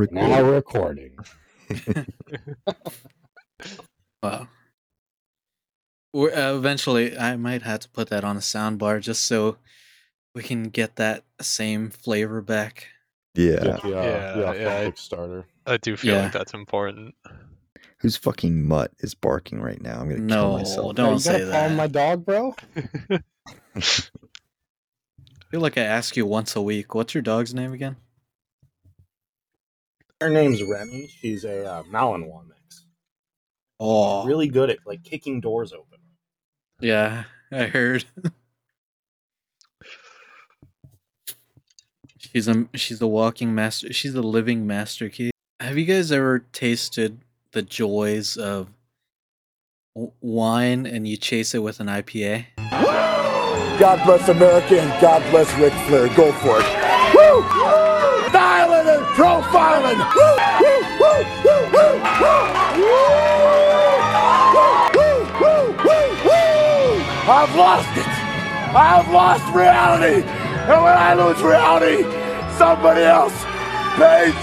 recording. Now recording. Wow. We're, uh, eventually, I might have to put that on a sound bar just so we can get that same flavor back. Yeah. Yeah, Yeah, yeah, yeah, yeah. I- I do feel Yeah. like that's important. Whose fucking mutt is barking right now? I'm gonna kill No, myself. don't you say got a problem, my dog, bro. I feel like I ask you once a week. What's your dog's name again? Her name's Remy. She's a uh, Malinois mix. Oh, Really good at like kicking doors open. Yeah, I heard. she's a she's a walking master. She's a living master key. Have you guys ever tasted the joys of wine and you chase it with an IPA? God bless America and God bless Ric Flair. Go for it. Woo! I've lost it. I've lost reality. And when I lose reality, somebody else pays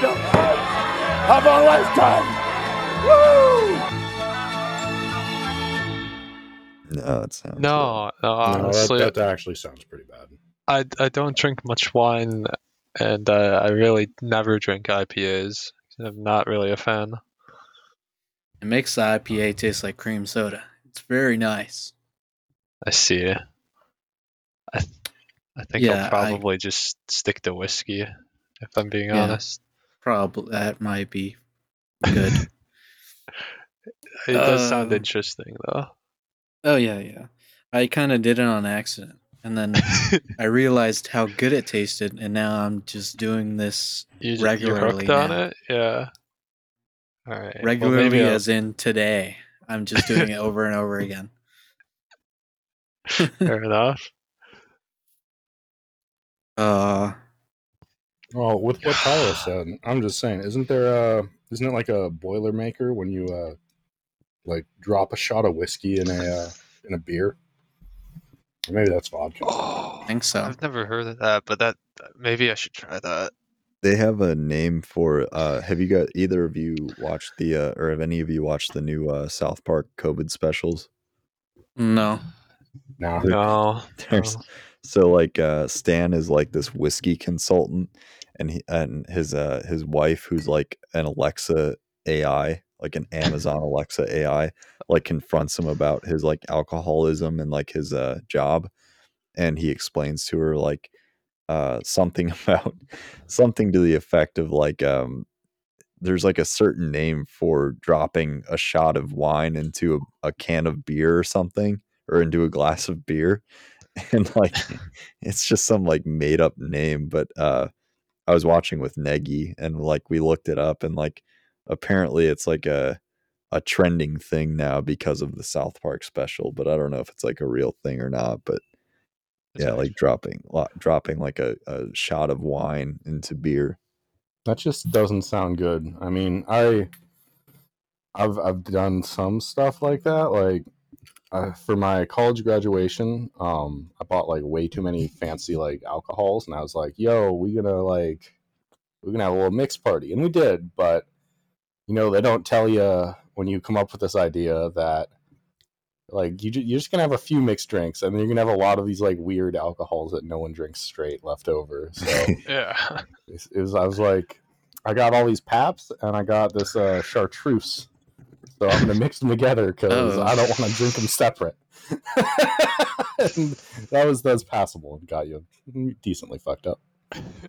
the price of a lifetime. Woo! No, it sounds. No, no, No, honestly, that, that actually sounds pretty bad. I I don't drink much wine, and uh, I really never drink IPAs. I'm not really a fan. It makes the IPA taste like cream soda. It's very nice. I see. I th- I think Yeah, I- I'll probably just stick to whiskey, if I'm being Yeah. honest. Probably that might be good. It does sound Uh, interesting though. oh yeah, yeah. I kind of did it on accident, and then I realized how good it tasted, and now I'm just doing this You, j- you regularly hooked on now. it, yeah. All right. regularly maybe I'll- as in today. I'm just doing it over and over again. fair enough. Uh, Well, with what Tyler said, I'm just saying, isn't there a isn't it like a boiler maker when you uh like drop a shot of whiskey in a uh, in a beer? Or maybe that's vodka. Oh, I think so. I've never heard of that, but that maybe I should try that. They have a name for. uh Have you got either of you watched the, uh or have any of you watched the new uh South Park COVID specials? No. Nah. No, There's no. so like uh Stan is like this whiskey consultant and he and his uh his wife who's like an Alexa AI, like an Amazon Alexa AI, like confronts him about his like alcoholism and like his uh job and he explains to her like uh something about something to the effect of like um there's like a certain name for dropping a shot of wine into a, a can of beer or something or into a glass of beer and like it's just some like made up name but uh i was watching with negi and like we looked it up and like apparently it's like a a trending thing now because of the south park special but i don't know if it's like a real thing or not but yeah That's like dropping dropping like a, a shot of wine into beer That just doesn't sound good. I mean, I I've I've done some stuff like that. Like uh, for my college graduation, um, I bought like way too many fancy like alcohols, and I was like, "Yo, we gonna like we're gonna have a little mix party," and we did. But you know, they don't tell you when you come up with this idea that like you you're just gonna have a few mixed drinks, and then you're gonna have a lot of these like weird alcohols that no one drinks straight left over. So Yeah. it it was I was like, I got all these paps and I got this uh, chartreuse, so I'm gonna mix them together because Oh. I don't want to drink them separate. and that was that's passable and got you decently fucked up.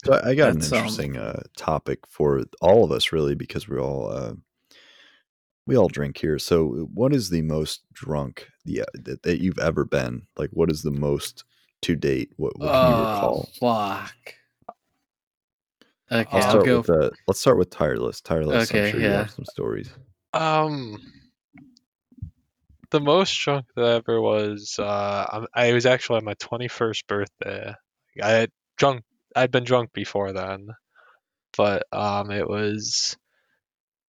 So I I got an That's, um, interesting uh, topic for all of us, really, because we're all uh, we all drink here. So, what is the most drunk yeah, that, that you've ever been? Like, what is the most to date? What, what can you Oh, recall? fuck. Okay, I'll I'll, start go. with uh, let's start with tireless. Tireless, Okay, I'm sure you yeah. have some stories. Um, the most drunk that I ever was, uh, I'm- I was actually on my 21st birthday. I had drunk, I'd been drunk before then, but um, it was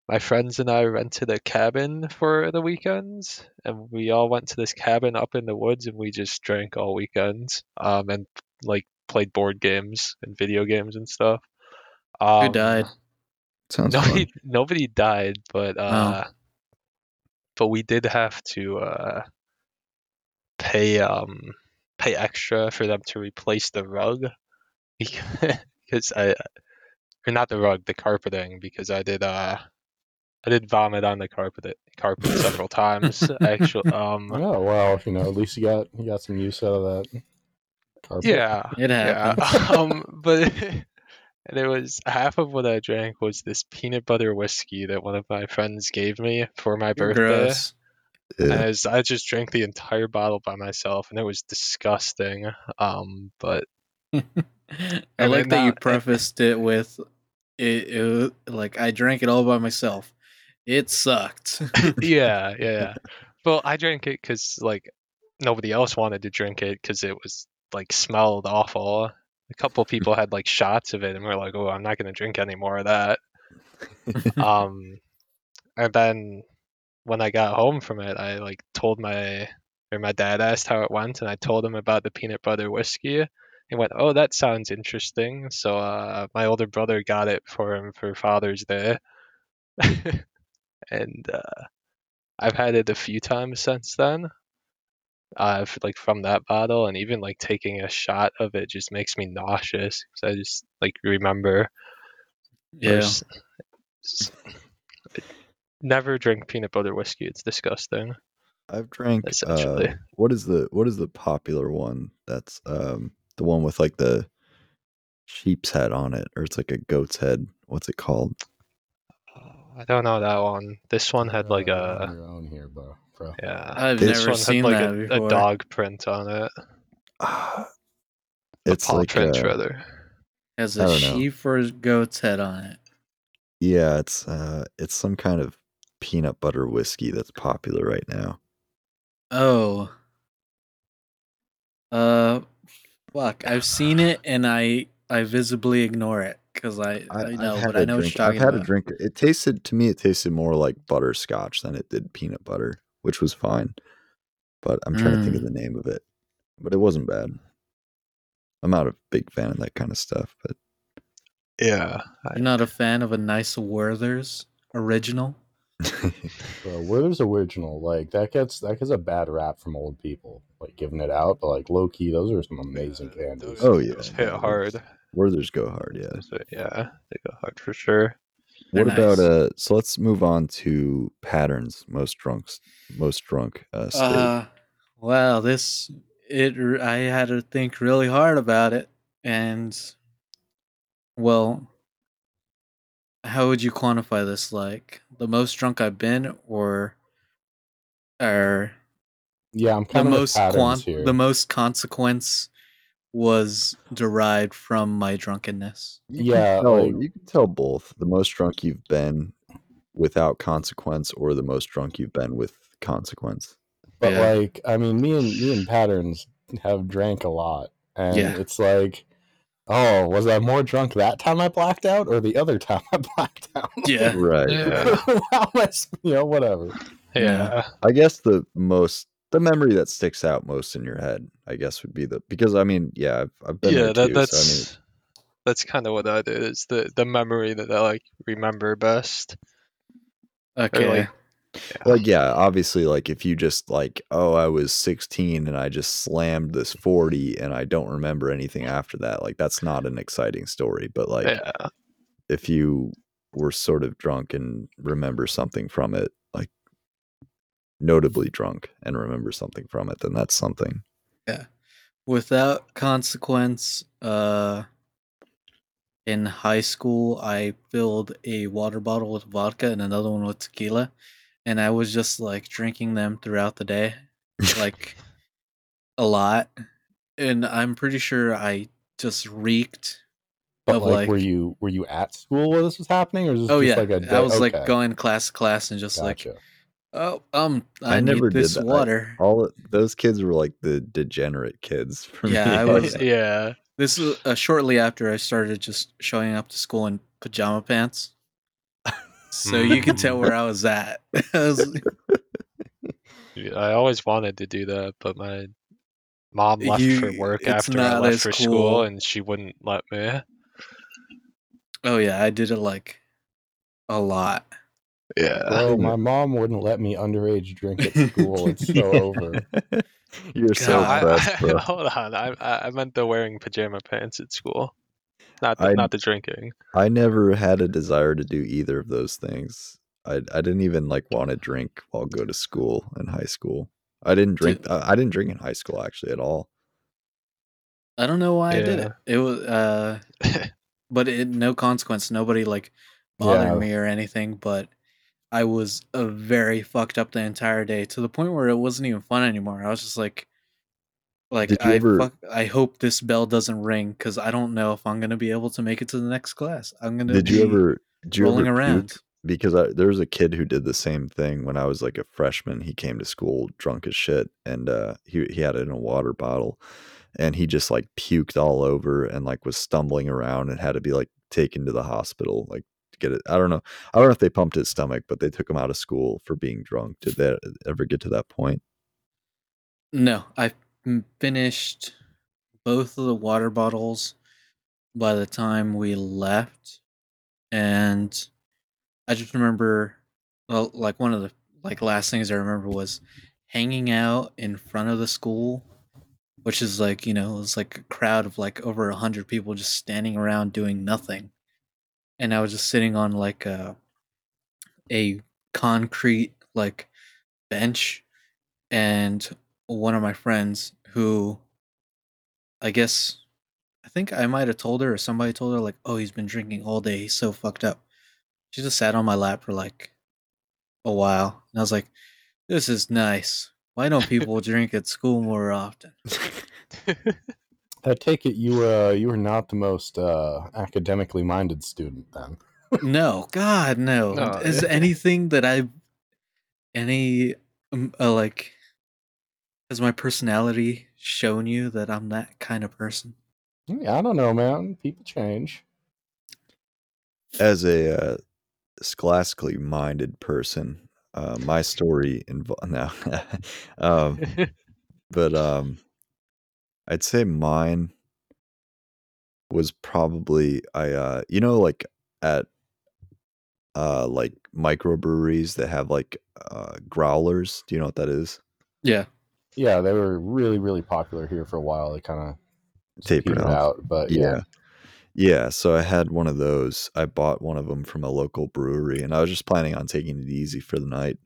my friends and I rented a cabin for the weekends, and we all went to this cabin up in the woods, and we just drank all weekends, um, and like played board games and video games and stuff. Um, Who died? Sounds nobody fun. nobody died, but uh, but we did have to uh, pay um pay extra for them to replace the rug because I or not the rug, the carpeting because I did uh I did vomit on the carpet carpet several times. Actually, um, Oh well, you know, at least you got you got some use out of that. Carpet. yeah, It yeah. um, but and it was half of what I drank was this peanut butter whiskey that one of my friends gave me for my birthday. Gross. And Yeah. I, was- I just drank the entire bottle by myself, and it was disgusting. Um, but I like that you prefaced it with it, it like I drank it all by myself. It sucked. yeah, yeah, yeah. Well, I drank it because like nobody else wanted to drink it because it was like smelled awful. A couple people had like shots of it, and we are like, "Oh, I'm not gonna drink any more of that." um, and then when I got home from it, I like told my or my dad asked how it went, and I told him about the peanut butter whiskey. He went, "Oh, that sounds interesting." So uh, my older brother got it for him for Father's Day, and uh, I've had it a few times since then. Uh, f- like from that bottle, and even like taking a shot of it just makes me nauseous because I just like remember yeah. First- s- Never drink peanut butter whiskey. It's disgusting. I've drank. Essentially. Uh, what is the what is the popular one? That's um the one with like the sheep's head on it, or it's like a goat's head. What's it called? I don't know that one. This one had like Uh, you're on a your own here, bro. bro. yeah. I've this never one seen had like that a, before. a dog print on it. Ah, A it's paw like print uh, rather. Has I a don't know. sheep or goat's head on it. yeah, it's uh it's some kind of peanut butter whiskey that's popular right now. Oh. Uh, fuck! I've seen it and I I visibly ignore it because I, I I've know, had but I a know what drink- you're talking I've had about. a drink. It tasted to me. It tasted more like butterscotch than it did peanut butter, which was fine. But I'm trying to think of Mm. the name of it. But it wasn't bad. I'm not a big fan of that kind of stuff, but Yeah. You're not a fan of a nice Werther's original? Bro, Werther's original, like that gets that gets a bad rap from old people, like giving it out. But like low key, those are some amazing Yeah, candies. those- Oh, yeah, those hit no, hard. Werther's go hard, yeah. Those are- yeah, they go hard for sure. They're what about uh? So let's move on to patterns. Most drunks, most drunk uh, state. Uh, wow, this it. I had to think really hard about it, and well, how would you quantify this? Like the most drunk I've been, or or Yeah, I'm the kind of most patterns quan- here. the most consequence was derived from my drunkenness. You can yeah, tell- like- you can tell both the most drunk you've been without consequence, or the most drunk you've been with consequence. But Yeah. like, I mean, me and me and patterns have drank a lot, and Yeah. it's like, oh, was I more drunk that time I blacked out, or the other time I blacked out? Yeah. Right. Yeah. How am I s- you know, whatever. Yeah. Yeah. I guess the most the memory that sticks out most in your head, I guess, would be the because I mean, yeah, I've, I've been Yeah, there that, too. that's so I mean, that's kind of what I did. Is the the memory that I like remember best. Okay. like- like yeah, obviously, like if you just like, oh, I was 16 and I just slammed this 40 and I don't remember anything after that, like that's not an exciting story. But like, yeah. if you were sort of drunk and remember something from it, like notably drunk and remember something from it, then that's something. Yeah. Without consequence uh in high school i filled a water bottle with vodka and another one with tequila and i was just like drinking them throughout the day like a lot and i'm pretty sure i just reeked But of like, like, were you were you at school while this was happening, or is this oh just yeah like a i day- was like going class to class and just like oh um i, I need never did this that. I- water All those kids were like the degenerate kids. For Yeah, me. I was- yeah. This is uh, shortly after I started just showing up to school in pajama pants. So you can tell where I was at. I was- I always wanted to do that, but my mom left for work after I left for cool. school, and she wouldn't let me. oh yeah, I did it like a lot. Yeah. Bro, my mom wouldn't let me underage drink at school. It's so over. You're so God, I- pressed, I- hold on. I, I I meant the wearing pajama pants at school, not the, I- not the drinking. I never had a desire to do either of those things. I I didn't even like want to drink while go to school in high school. I didn't drink. Dude. I I didn't drink in high school actually at all. I don't know why I did it. It was uh but it no consequence. Nobody like bothered Yeah. me or anything, but I was a very fucked up the entire day to the point where it wasn't even fun anymore. I was just like like I ever- fuck, I hope this bell doesn't ring cuz I don't know if I'm going to be able to make it to the next class. I'm going to Did you ever? Did you rolling ever around. Because I, there was a kid who did the same thing when I was like a freshman. He came to school drunk as shit, and uh, he he had it in a water bottle, and he just like puked all over and like was stumbling around and had to be like taken to the hospital like to get it. I don't know. I don't know if they pumped his stomach, but they took him out of school for being drunk. Did that ever get to that point? No, I finished both of the water bottles by the time we left, and I just remember, well, like one of the like last things I remember was hanging out in front of the school, which is like you know it's like a crowd of like over a hundred people just standing around doing nothing, and I was just sitting on like a a concrete like bench. And one of my friends who I guess I think I might have told her or somebody told her like, "Oh, he's been drinking all day. He's so fucked up." She just sat on my lap for like a while, and I was like, "This is nice. Why don't people drink at school more often?" I take it you uh you were not the most uh academically minded student then. no, God, no. No, Is anything that I, any, um, uh, like, has my personality shown you that I'm that kind of person? Yeah, I don't know, man. People change. As a uh, scholastically minded person, uh, my story involved no, um, but um, I'd say mine was probably I uh, you know like at uh like microbreweries that have like uh growlers. Do you know what that is? Yeah. Yeah, they were really, really popular here for a while. They kind of Tapered off. out, but yeah. yeah. Yeah, so I had one of those. I bought one of them from a local brewery and I was just planning on taking it easy for the night.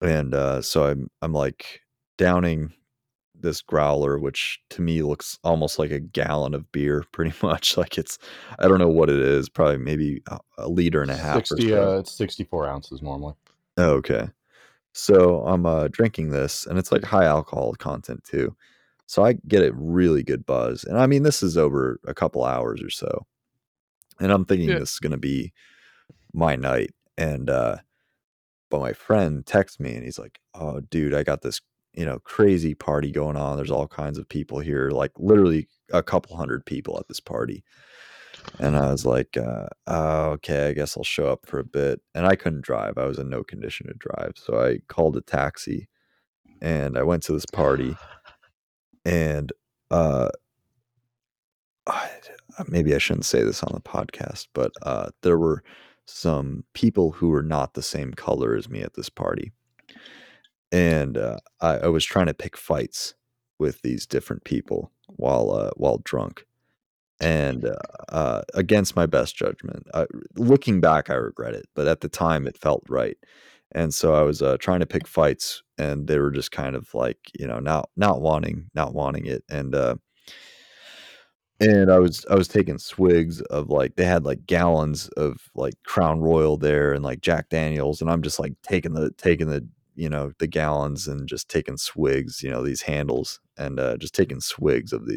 And uh so I'm I'm like downing this growler which to me looks almost like a gallon of beer pretty much like it's I don't know what it is, probably maybe a, liter and a half or Sixty, uh, it's sixty-four ounces normally. Oh, okay. So I'm uh, drinking this, and it's like high alcohol content too. So I get a really good buzz, and I mean this is over a couple hours or so, and I'm thinking Yeah. this is gonna be my night. And uh, but my friend texts me, and he's like, "Oh, dude, I got this you know crazy party going on. There's all kinds of people here, like literally a couple hundred people at this party." And I was like, uh, oh, okay, I guess I'll show up for a bit. And I couldn't drive. I was in no condition to drive. So I called a taxi and I went to this party. And uh, I, maybe I shouldn't say this on the podcast, but uh, there were some people who were not the same color as me at this party. And uh, I, I was trying to pick fights with these different people while uh, while drunk and uh, uh, against my best judgment. Uh, looking back, I regret it, but at the time, it felt right. And so I was uh, trying to pick fights, and they were just kind of like, you know, not not wanting, not wanting it, and uh, and I was I was taking swigs of like they had like gallons of like Crown Royal there and like Jack Daniels, and I'm just like taking the taking the you know the gallons and just taking swigs, you know, these handles, and uh, just taking swigs of the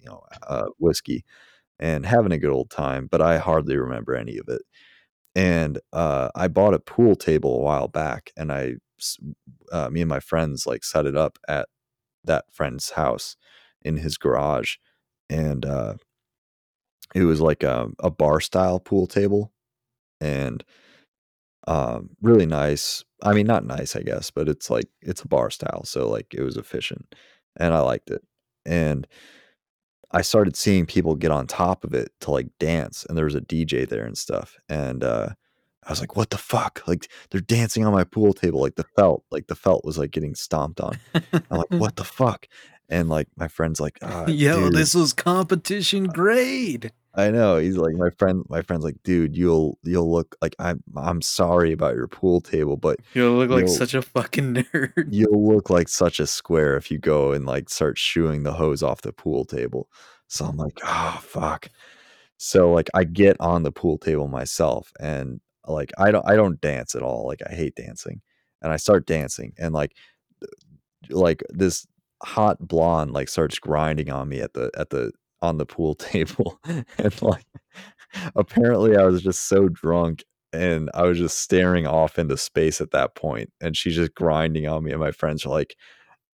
you know uh, whiskey and having a good old time, but I hardly remember any of it. And uh, I bought a pool table a while back, and i uh, me and my friends like set it up at that friend's house in his garage, and uh, it was like a, a bar style pool table, and um, really nice. I mean, not nice, I guess, but it's like it's a bar style, so like it was efficient, and I liked it. And I started seeing people get on top of it to like dance, and there was a DJ there and stuff. And uh, I was like, "What the fuck?" Like they're dancing on my pool table, like the felt, like the felt was like getting stomped on. I'm like, "What the fuck?" And like my friend's like, ah, Yo, dude. this was competition grade. I know. He's like my friend. My friend's like, dude, you'll you'll look like I'm. I'm sorry about your pool table, but you'll look like Yo. such a fucking nerd. you'll look like such a square if you go and like start shooing the hoes off the pool table. So I'm like, oh fuck. So like I get on the pool table myself and like I don't I don't dance at all. Like I hate dancing. And I start dancing and like like this hot blonde like starts grinding on me at the at the on the pool table and like apparently I was just so drunk and I was just staring off into space at that point, and she's just grinding on me, and my friends are like,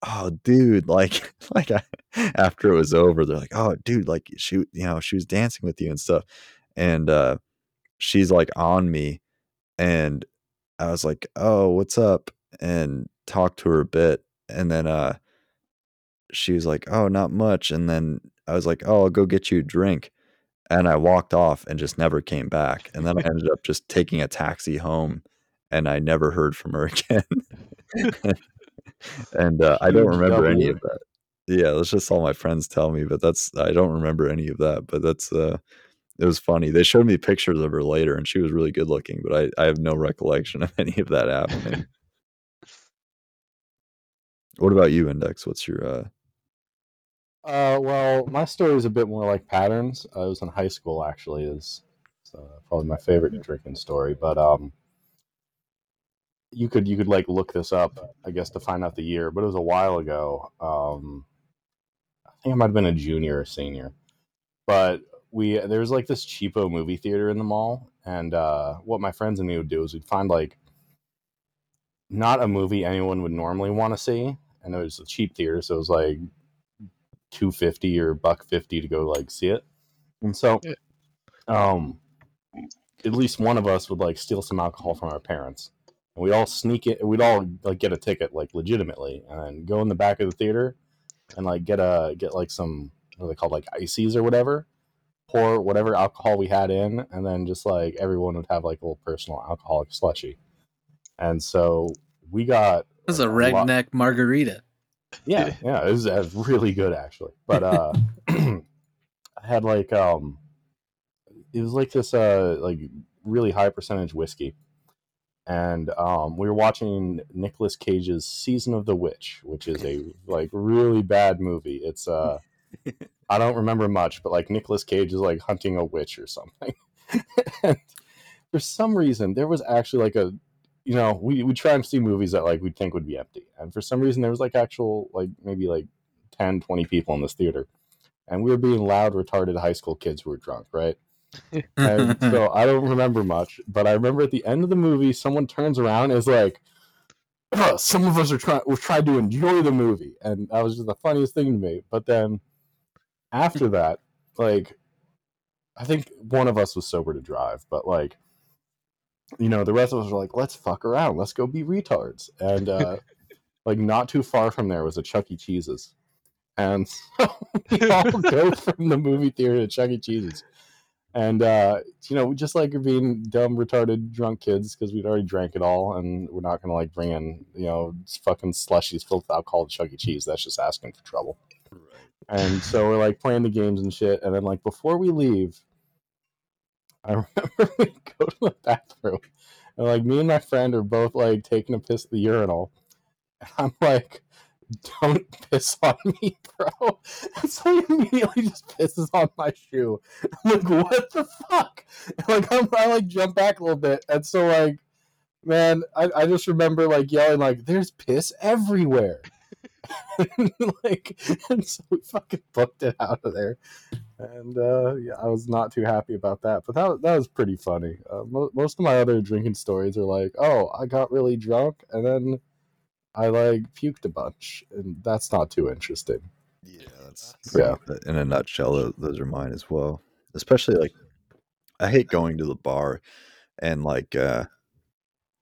"Oh, dude!" Like, like I, after it was over, they're like, "Oh, dude!" Like she, you know, she was dancing with you and stuff, and uh, she's like on me, and I was like, "Oh, what's up?" and talked to her a bit, and then uh, she was like, "Oh, not much," and then I was like, "Oh, I'll go get you a drink." and I walked off and just never came back. And then I ended up just taking a taxi home, and I never heard from her again. and uh, I don't remember any of that. Yeah, that's just all my friends tell me, but that's I don't remember any of that. But that's uh, it was funny. They showed me pictures of her later, and she was really good looking, but I I have no recollection of any of that happening. what about you, Index? What's your uh? Uh, well, my story is a bit more like patterns. Uh, it was in high school, actually. Is uh, probably my favorite drinking story. But um, you could you could like look this up, I guess, to find out the year. But it was a while ago. Um, I think I might have been a junior or senior. But we there was like this cheapo movie theater in the mall, and uh, what my friends and me would do is we'd find like not a movie anyone would normally want to see, and it was a cheap theater, so it was like two fifty or buck fifty to go like see it. And so, um, at least one of us would like steal some alcohol from our parents, and we'd all sneak it. We'd all like get a ticket like legitimately, and go in the back of the theater and like get a get like some what are they called like ices or whatever. Pour whatever alcohol we had in, and then just like everyone would have like a little personal alcoholic slushy. And so we got This is a lot- redneck margarita. Yeah, yeah, it was, it was really good actually. But uh I had like um it was like this uh like really high percentage whiskey. And um we were watching Nicolas Cage's Season of the Witch, which is a like really bad movie. It's uh I don't remember much, but like Nicolas Cage is like hunting a witch or something. and for some reason there was actually like a you know, we we try and see movies that like we'd think would be empty. And for some reason there was like actual like maybe like 10, 20 people in this theater. And we were being loud, retarded high school kids who were drunk, right? And so I don't remember much, but I remember at the end of the movie, someone turns around and is like, "Ugh, "Some of us are trying, we tried to enjoy the movie," and that was just the funniest thing to me. But then after that, like, I think one of us was sober to drive, but like, you know, the rest of us were like, "Let's fuck around, let's go be retards," and uh, like not too far from there was a Chuck E. Cheese's, and so we all go from the movie theater to Chuck E. Cheese's and uh, you know, just like being dumb, retarded, drunk kids because we'd already drank it all, and we're not gonna like bring in you know fucking slushies filled with alcohol to Chuck E. Cheese. That's just asking for trouble. And so we're like playing the games and shit, and then like before we leave, I remember we go to the bathroom, and like me and my friend are both like taking a piss at the urinal, and I'm like. Don't piss on me, bro. And so he immediately just pisses on my shoe. I'm like, what the fuck? And, like I'm, I like jump back a little bit, and so like, man, I, I just remember like yelling like, "There's piss everywhere!" and, like, and so we fucking booked it out of there, and uh, yeah, I was not too happy about that, but that that was pretty funny. Uh, mo- most of my other drinking stories are like, "Oh, I got really drunk, and then." I like puked a bunch, and that's not too interesting. Yeah, that's Yeah. In a nutshell, those are mine as well. Especially like, I hate going to the bar and like uh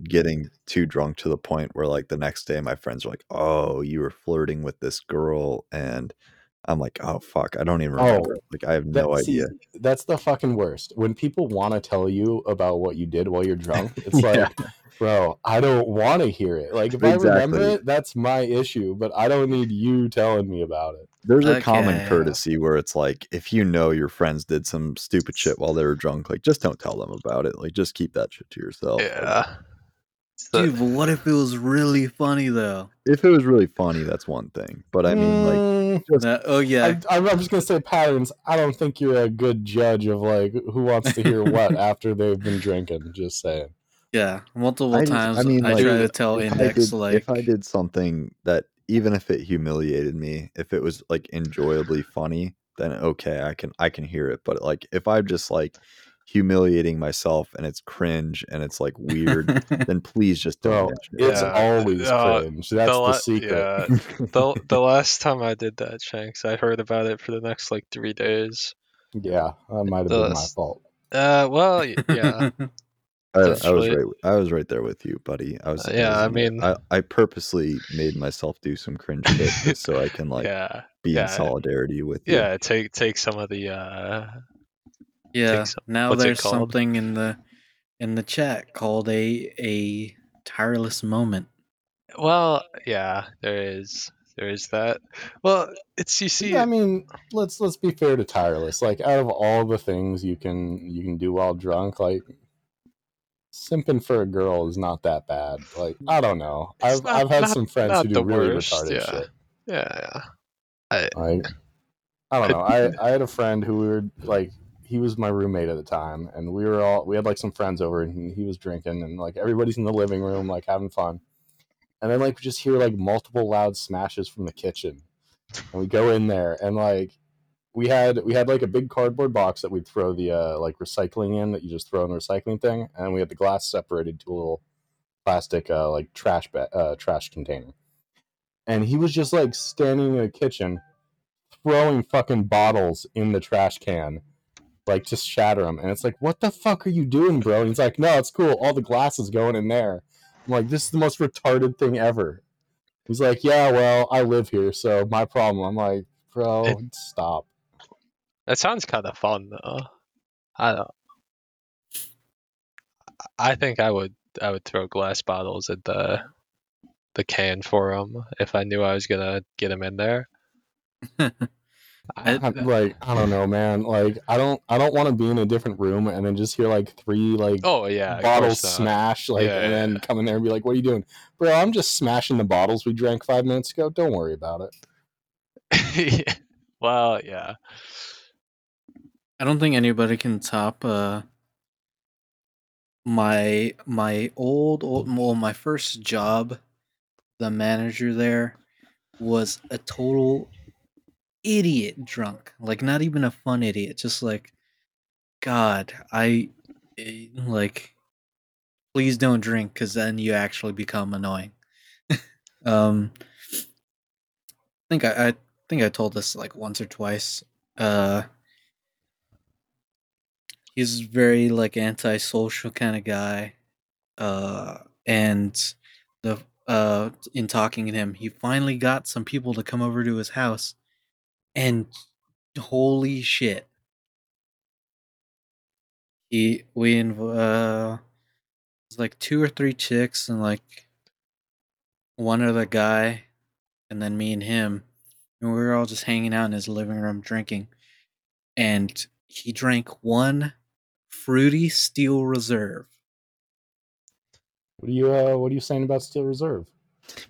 getting too drunk to the point where like the next day my friends are like, "Oh, you were flirting with this girl," and I'm like, oh fuck, I don't even Oh, remember. like I have no That- see, idea. that's the fucking worst. When people want to tell you about what you did while you're drunk, it's Yeah. like, bro, I don't want to hear it. Like if I remember it, that's my issue, but I don't need you telling me about it. There's a common courtesy where it's like, if you know your friends did some stupid shit while they were drunk, like just don't tell them about it. Like just keep that shit to yourself. Yeah. It's the- Dude, but what if it was really funny though? if it was really funny, that's one thing. But I mean, like, Mm, just That- oh yeah, I, I'm I'm just gonna say patterns. I don't think you're a good judge of like who wants to hear what after they've been drinking. Just saying. yeah. Multiple I just- times. I mean, I like, try to tell Index did- like if I did something that even if it humiliated me, if it was like enjoyably funny, then okay, I can I can hear it. But like if I'm just like humiliating myself and it's cringe and it's like weird, then please just don't. Bro, it. it's Yeah. always Uh, cringe. That's the, la- secret. Yeah. the the last time I did that, Shanks, I heard about it for the next like three days. Yeah, that might have been my fault. Uh, well, yeah, I, I was right. right. I was right there with you, buddy. I was. Uh, yeah, was I mean- I, I purposely made myself do some cringe shit so I can like yeah, be yeah, in solidarity with you. yeah. Take take some of the uh, yeah. some- Now there's something in the in the chat called a a tireless moment. well, yeah, there is there is that. Well, it's you see, I mean, let's let's be fair to tireless. Like out of all the things you can you can do while drunk, like simping for a girl is not that bad. Like I don't know. It's I've not- I've had not- some friends who do the really worst, retarded yeah. shit. yeah, yeah. Like I don't know. I I had a friend who we were like he was my roommate at the time and we were all we had like some friends over and he was drinking and like everybody's in the living room like having fun. And then like we just hear like multiple loud smashes from the kitchen. And we go in there and like we had we had like a big cardboard box that we'd throw the uh like recycling in that you just throw in the recycling thing and we had the glass separated to a little plastic uh like trash ba- uh trash container. And he was just like standing in the kitchen throwing fucking bottles in the trash can, like just shatter them. And it's like, what the fuck are you doing, bro? And he's like, no, it's cool. All the glass is going in there. I'm like, this is the most retarded thing ever. He's like, yeah, well, I live here, so my problem. I'm like, bro, It- stop. That sounds kind of fun though. I don't. I think I would I would throw glass bottles at the the can for him if I knew I was gonna get him in there. I, I'm like, I don't know, man. Like, I don't, I don't want to be in a different room and then just hear like three like oh yeah, bottles course smash, like, Yeah, and then yeah. come in there and be like, "What are you doing, bro? I'm just smashing the bottles we drank five minutes ago. Don't worry about it." Yeah. well, yeah. I don't think anybody can top uh my my old old well my first job the manager there was a total idiot drunk like not even a fun idiot just like god i eh, like please don't drink cuz then you actually become annoying. Um i think I, I think i told this like once or twice uh he's very like antisocial kind of guy uh and the uh in talking to him he finally got some people to come over to his house and holy shit he we inv- uh it was like two or three chicks and like one other guy and then me and him and we were all just hanging out in his living room drinking and he drank one fruity steel reserve. What are you, uh, what are you saying about Steel Reserve?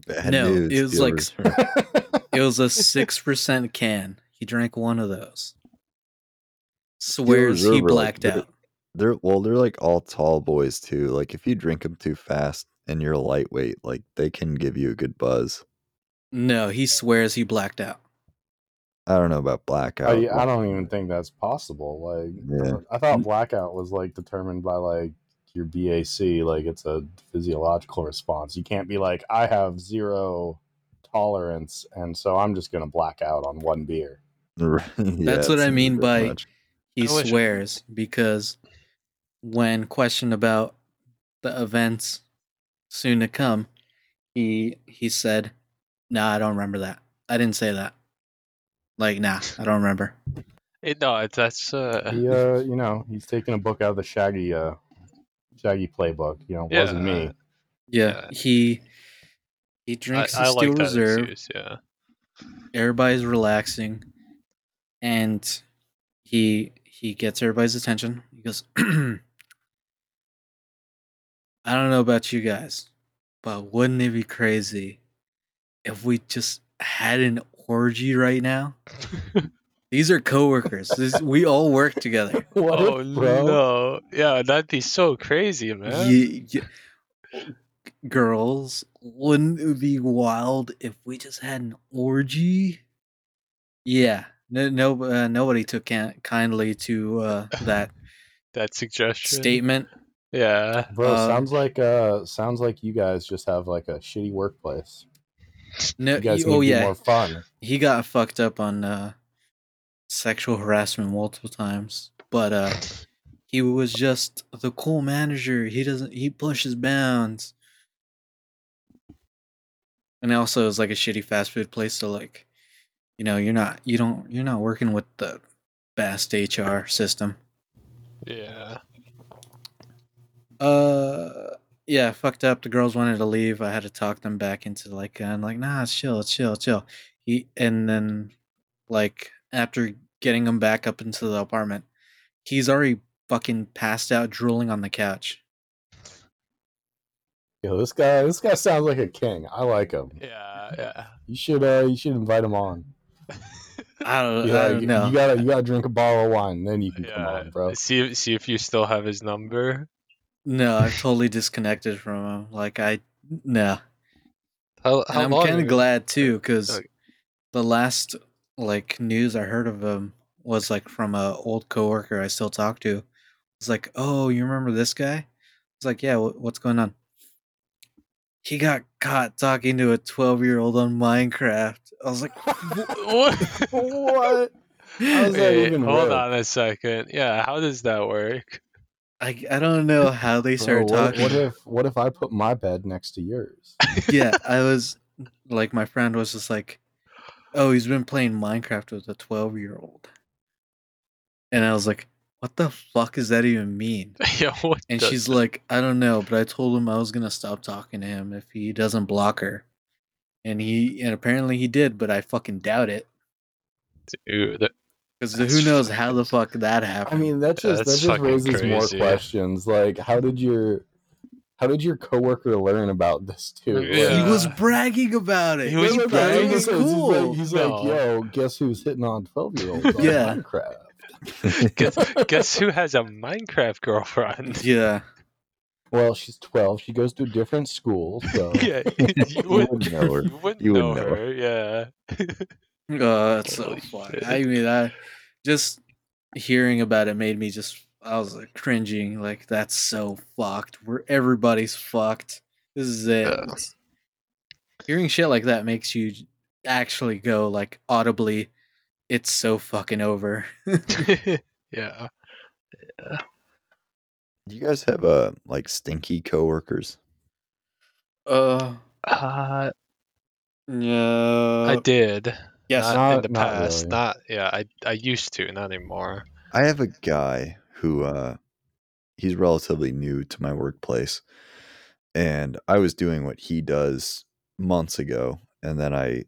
Bad no, news, it was Steel like Reserve. it was a six percent can. He drank one of those. Swears he Reserve are, like, blacked out. They're well, they're like all tall boys too. Like if you drink them too fast and you're lightweight, like they can give you a good buzz. No, he swears he blacked out. I don't know about blackout. I, I don't even think that's possible. Like, Yeah. Uh, I thought mm. blackout was like determined by like your BAC, like it's a physiological response. You can't be like, I have zero tolerance, and so I'm just gonna black out on one beer. Yeah, That's it what I mean by- much. He I wish- swears because when questioned about the events soon to come, he he said, "No, I don't remember that. I didn't say that." Like, nah, I don't remember. It, no, that's uh, He, uh, you know, he's taking a book out of the Shaggy, uh, Shaggy playbook. You know, it wasn't me. Yeah, he he drinks I his like Steel that Reserve. excuse, Yeah. Everybody's relaxing, and he he gets everybody's attention. He goes, "I don't know about you guys, but wouldn't it be crazy if we just had an orgy right now?" These are coworkers. This, we all work together. What oh bro? no! Yeah, that'd be so crazy, man. Ye- ye- girls, wouldn't it be wild if we just had an orgy? Yeah, no, no, uh, nobody took can- kindly to uh, that That suggestion. statement. Yeah. Bro, Uh, sounds like uh, sounds like you guys just have like a shitty workplace. No, You guys y- need oh yeah, more fun. he got fucked up on uh, sexual harassment multiple times, but uh, he was just the cool manager. He doesn't. He pushes bounds. And also, it's like a shitty fast food place. So, like, you know, you're not, you don't, you're not working with the best HR system. Yeah. Uh, yeah, fucked up. The girls wanted to leave. I had to talk them back into like, uh, I'm like, nah, it's chill, it's chill, it's chill. He and then, like, after getting him back up into the apartment, he's already fucking passed out, drooling on the couch. Yo, this guy, this guy sounds like a king. I like him. Yeah. Yeah. You should, uh, you should invite him on. I don't, Yeah, I don't you, know. you gotta, you gotta drink a bottle of wine, then you can come on, bro. See, see if you still have his number. no, I've totally disconnected from him. Like, I, no. How, how I'm kind of glad too, because Okay. the last like news I heard of him was like from a old coworker I still talk to. It's like, oh, you remember this guy? It's like, yeah. Wh- what's going on? He got caught talking to a 12 year old on Minecraft. I was like, What? what? How is that Wait, even hold real? on a second. Yeah, how does that work? I, I don't know how they Bro, started what, talking. what if, what if I put my bed next to yours? yeah, I was like, my friend was just like, oh, he's been playing Minecraft with a 12 year old. And I was like, what the fuck does that even mean? yeah, what And she's that- like, I don't know, but I told him I was gonna stop talking to him if he doesn't block her. And he and apparently he did, but I fucking doubt it. Dude, that- Because who knows how the fuck that happened. I mean, that just that That's just fucking raises more questions. Like, how did your how did your coworker learn about this too? Yeah. He was bragging about it. He was he Look, thought man, it he was says- he's like, he's No. like, yo, guess who's hitting on twelve year olds on Yeah. Minecraft? guess, guess who has a Minecraft girlfriend? yeah. Well, she's twelve. She goes to a different school, so yeah, you You would wouldn't know her. You wouldn't You know, wouldn't know her. Yeah. Oh, that's so funny. I mean, I just hearing about it made me just I was like cringing. Like that's so fucked. Where everybody's fucked. This is it. Yeah. Hearing shit like that makes you actually go like audibly. It's so fucking over. yeah. Do you guys have uh like stinky coworkers? uh, Uh, yeah. I did. yes. Not, Not- in the not past. really. Not yeah. I I used to, not anymore. I have a guy who uh he's relatively new to my workplace and I was doing what he does months ago and then I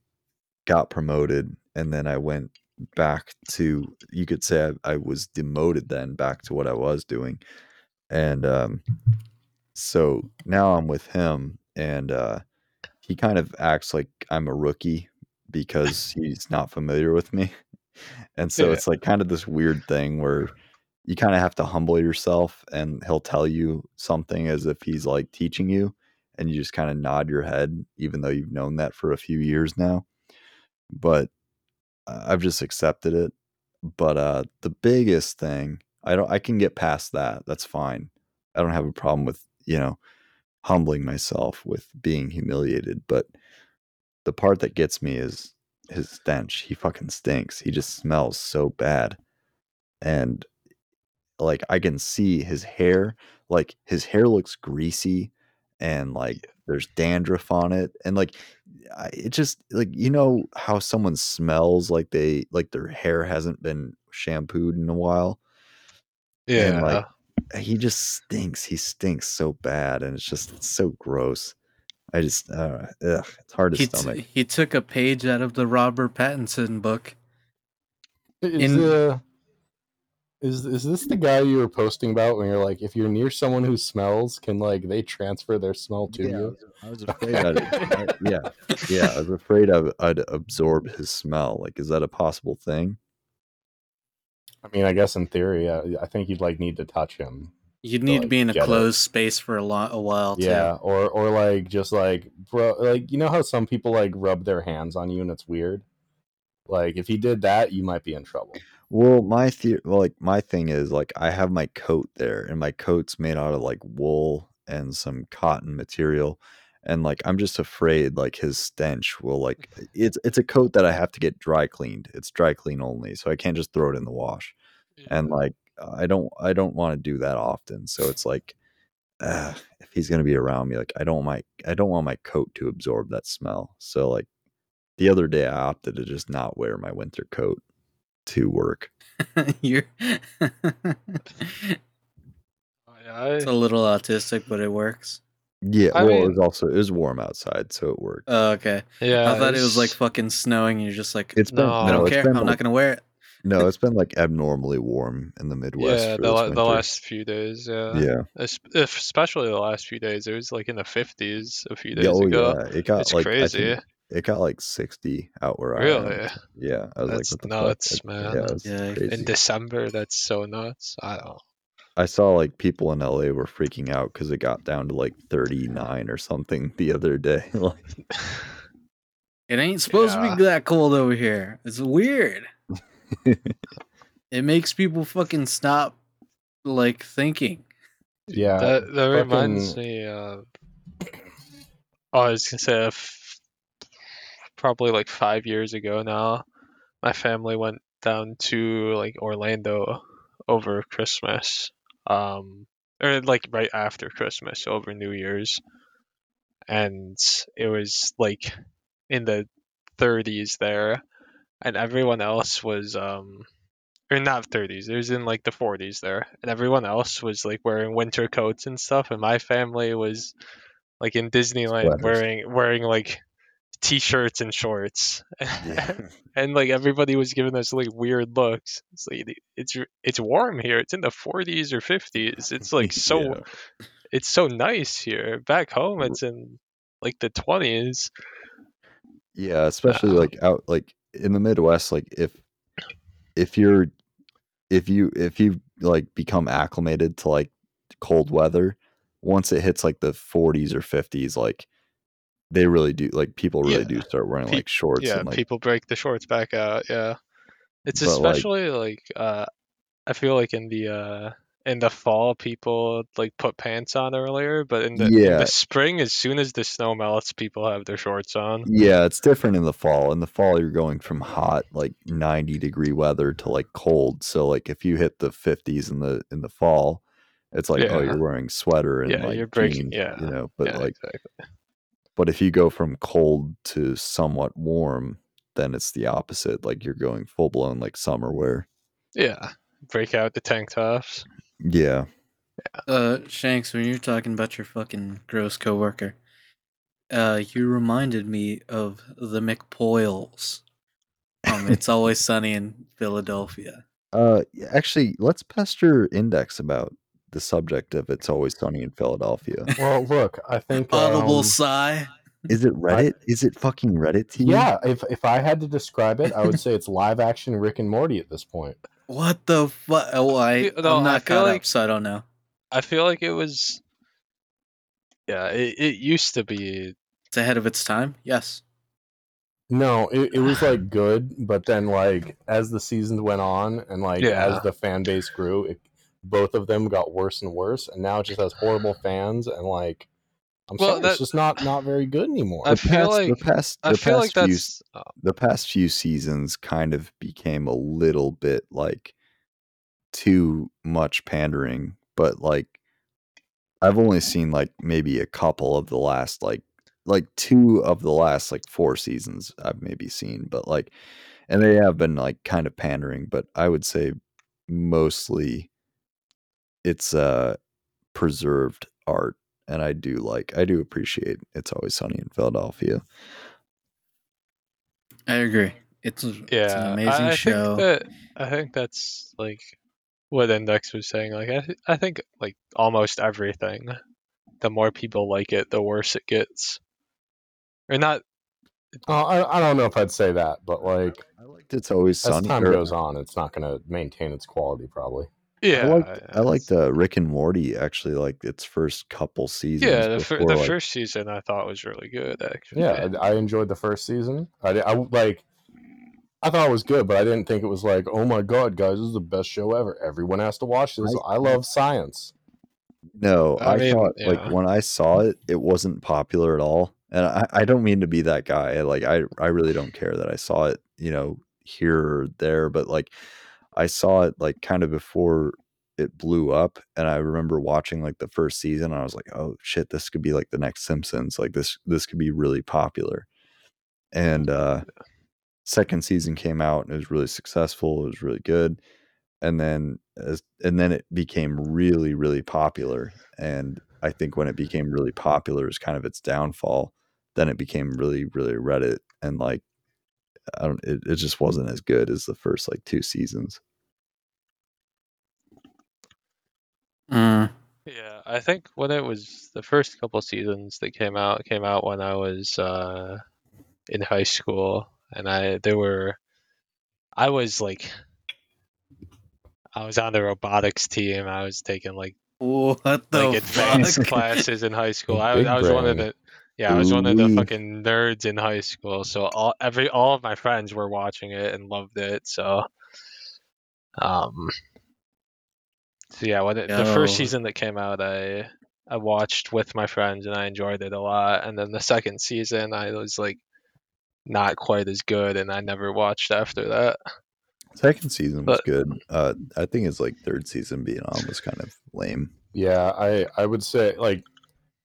got promoted and then I went back to you could say I, I was demoted then back to what I was doing and um so now I'm with him and uh he kind of acts like I'm a rookie because he's not familiar with me and so Yeah. it's like kind of this weird thing where you kind of have to humble yourself and he'll tell you something as if he's like teaching you and you just kind of nod your head even though you've known that for a few years now but i've just accepted it but uh the biggest thing i don't i can get past that that's fine. I don't have a problem with you know humbling myself with being humiliated but the part that gets me is his stench he fucking stinks he just smells so bad and like I can see his hair, like his hair looks greasy and like there's dandruff on it and like it just like you know how someone smells like they like their hair hasn't been shampooed in a while Yeah. and like he just stinks he stinks so bad and it's just it's so gross i just uh, ugh, it's hard to He, t- stomach he took a page out of the Robert Pattinson book. Is, In- uh, is is this the guy you were posting about when you're like, if you're near someone who smells, can like they transfer their smell to yeah, you? I was afraid I'd, I, yeah yeah i was afraid I, i'd absorb his smell like is that a possible thing I mean, I guess in theory, yeah, I think you'd like need to touch him. You'd need to like, be in a get it. closed space for a, lo- a while. Too. Yeah, or or like just like bro, like you know how some people like rub their hands on you and it's weird. Like if he did that, you might be in trouble. Well, my the- well, like my thing is like I have my coat there, and my coat's made out of like wool and some cotton material, and like I'm just afraid like his stench will like it's it's a coat that I have to get dry cleaned. It's dry clean only, so I can't just throw it in the wash. And like I don't I don't want to do that often, so it's like uh, if he's gonna be around me, like I don't my I don't want my coat to absorb that smell. So like the other day, I opted to just not wear my winter coat to work. You're it's a little autistic, but it works. Yeah, I well, it was also it was warm outside, so it worked. Oh, okay. yeah, I thought it was like fucking snowing, and you're just like, It's been No. I don't it's care. been I'm like, not gonna wear it. no, it's been like abnormally warm in the Midwest. yeah, for the, this la- the last few days. Yeah, yeah, Es- especially the last few days. It was like in the fifties a few yeah, days oh ago. yeah, it got It's like I crazy. think it got like sixty out where I Really? am. Yeah, I was That's like, the nuts, fuck? Man. Yeah, it Yeah, crazy. In December, that's so nuts. I don't. I saw like people in LA were freaking out because it got down to like thirty nine or something the other day. like, It ain't supposed to be that cold over here. It's weird. it makes people fucking stop like thinking. Yeah, that that reminds me of. Oh, I was gonna say, f- probably like five years ago now, my family went down to like Orlando over Christmas, um, or like right after Christmas, over New Year's, and it was like in the 30s there, and everyone else was um or not 30s it was in like the 40s there. And everyone else was like wearing winter coats and stuff. And my family was like in disneyland wearing wearing like t-shirts and shorts. Yeah. and like everybody was giving us like weird looks. It's like it's it's warm here. It's in the 40s or 50s it's like so Yeah. it's so nice here. Back home it's in like the 20s Yeah, especially Uh, like out like in the Midwest, like if if you're if you if you like become acclimated to like cold weather, once it hits like the 40s or 50s, like they really do like people really Yeah. do start wearing Pe- like shorts yeah and like people break the shorts back out yeah it's But, like- especially like, uh i feel like in the uh in the fall people like put pants on earlier but in the, in Yeah. the spring as soon as the snow melts people have their shorts on yeah, it's different in the fall. In the fall, you're going from hot like 90 degree weather to like cold. So like if you hit the 50s in the in the fall, it's like oh you're wearing sweater and Yeah, like you're breaking- jeans, yeah, you know. But yeah like exactly But if you go from cold to somewhat warm, then it's the opposite. Like you're going full blown like summer wear. yeah break out the tank tops Yeah. Uh, Shanks, when you're talking about your fucking gross coworker, uh, you reminded me of the McPoyles. Um, it's always sunny in Philadelphia. Uh actually, let's pester Index about the subject of It's Always Sunny in Philadelphia. Well, look, I think Audible um, sigh. Is it Reddit? Is it fucking Reddit to you? Yeah, if if I had to describe it, I would say it's live action Rick and Morty at this point. What the fuck? Oh, I, feel- no, I'm not feel caught like- up, so I don't know. i feel like it was yeah it, it used to be It's ahead of its time. Yes. No, it, it was like good, but then like as the seasons went on and like Yeah. as the fan base grew, it, both of them got worse and worse, and now it just has horrible fans and like I'm Well, sorry, that- it's just not not very good anymore. I The feel past, like- the past, the i feel like few, that's uh, the past few seasons kind of became a little bit like too much pandering, but like I've only seen like maybe a couple of the last like like two of the last like four seasons I've maybe seen, but like and they have been like kind of pandering, but I would say mostly it's uh preserved art and I do like I do appreciate it's always sunny in Philadelphia. I agree. It's, a- it's Yeah, an amazing I, show. Think that, I think that's like what Index was saying. Like I, th- I think like almost everything. The more people like it, the worse it gets. Or not. Uh, I, I don't know if I'd say that, but like I liked it's always sunny. as time goes on, it's not going to maintain its quality probably. Yeah, I liked I liked uh, Rick and Morty actually like its first couple seasons. Yeah, the, fir- before, the like- first season I thought was really good. Actually. Yeah, I, I enjoyed the first season. I, I like. I thought it was good, but I didn't think it was like, oh my god, guys, this is the best show ever. Everyone has to watch this. I- I, love science. No, I I, mean, thought yeah. like when I saw it, it wasn't popular at all. And I, I don't mean to be that guy. Like I, I really don't care that I saw it, you know, here or there, but like I saw it like kind of before it blew up. And I remember watching like the first season and I was like, oh shit, this could be like the next Simpsons. Like this this could be really popular. And uh second season came out and it was really successful. It was really good. And then as and then it became really, really popular. And I think when it became really popular is kind of its downfall. Then it became really, really Reddit and like I don't it, it just wasn't as good as the first like two seasons. Mm, Yeah, I think when it was the first couple seasons that came out came out when I was uh, in high school, and I there were, I was like, I was on the robotics team. I was taking like what the like advanced fuck? classes in high school. I, Big I was one of the yeah, I was one of the fucking nerds in high school. So all every all of my friends were watching it and loved it. So, um, so yeah, when it, the first season that came out, I I watched with my friends and I enjoyed it a lot. And then the second season, I was like not quite as good, and I never watched after that. Second season was But- good. Uh I think it's like third season being on was kind of lame. Yeah, I I would say like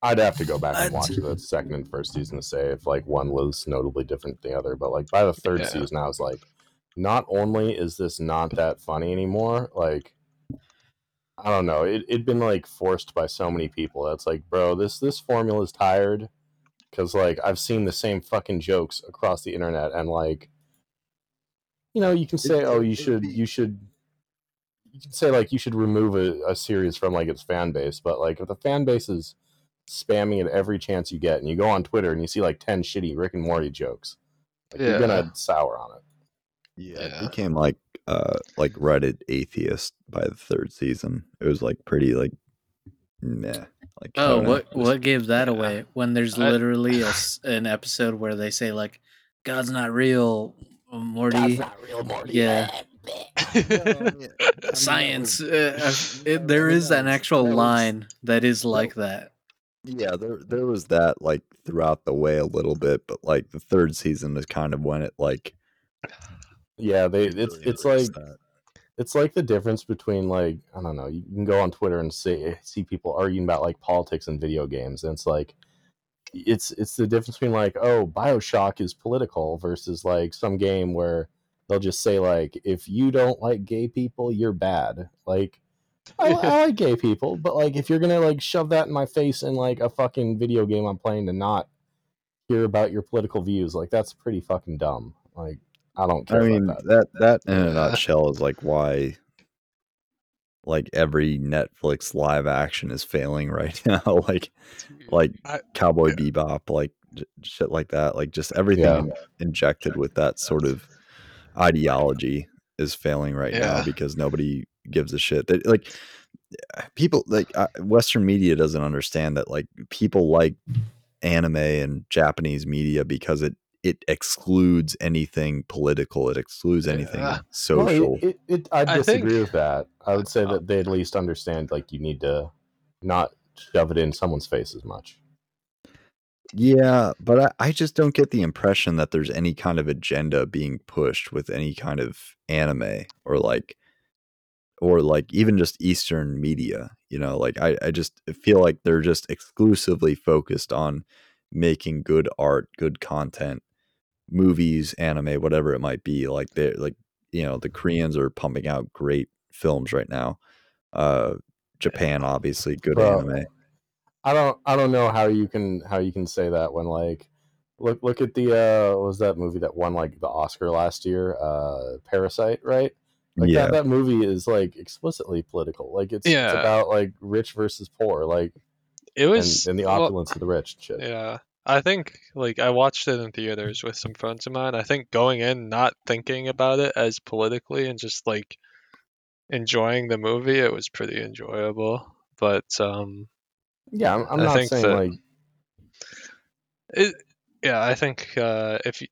I'd have to go back and watch the second and first season to say if like one was notably different than the other. But like by the third Yeah. season, I was like, not only is this not that funny anymore, like I don't know, it it'd been like forced by so many people. That's like, bro, this this formula is tired because like I've seen the same fucking jokes across the internet and like you know you can say oh you should you should you can say like you should remove a, a series from like its fan base but like if the fan base is spamming it every chance you get and you go on twitter and you see like 10 shitty rick and morty jokes like, you're gonna sour on it Yeah, Yeah. it became like uh like Reddit atheist by the third season. It was like pretty like meh. Like Oh, don't what just- what gave that yeah. away? When there's I- literally a s an episode where they say like, "God's not real, uh, Morty." real morty Yeah. I Science. Uh, uh, it, there is an actual line that is like that. Yeah, there there was that like throughout the way a little bit, but like the third season is kind of when it like yeah they it's really it's like that. it's like the difference between like I don't know. You can go on Twitter and see see people arguing about like politics and video games, and it's like it's it's the difference between like oh Bioshock is political versus like some game where they'll just say like if you don't like gay people, you're bad. Like I, I like gay people, but like if you're gonna like shove that in my face in like a fucking video game I'm playing to not hear about your political views, like that's pretty fucking dumb. Like I don't care I mean about that. that that in a nutshell is like why like every Netflix live action is failing right now. like like I- Cowboy Bebop, like j- shit like that. Like just everything Yeah. in- injected with that sort of ideology is failing right now because nobody gives a shit. That like people like uh, Western media doesn't understand that like people like anime and Japanese media because it it excludes anything political. It excludes anything Yeah. No, social. it, it, it, I I disagree think- with that. I would say Oh. that they at least understand like you need to not shove it in someone's face as much. Yeah, but I, I just don't get the impression that there's any kind of agenda being pushed with any kind of anime or like or like even just Eastern media. You know, like I, I just feel like they're just exclusively focused on making good art, good content, movies, anime, whatever it might be. Like they're like, you know, the Koreans are pumping out great films right now. Uh Japan, obviously, good Bro, anime. I don't I don't know how you can how you can say that when like look look at the uh what was that movie that won like the Oscar last year uh Parasite right like yeah, that, that movie is like explicitly political like it's, it's about like rich versus poor like It was and the well, opulence of the rich and shit Yeah. I think like I watched it in theaters with some friends of mine. I think going in not thinking about it as politically and just like enjoying the movie, it was pretty enjoyable. But um yeah I'm, I'm not saying that- like it yeah, I think uh if you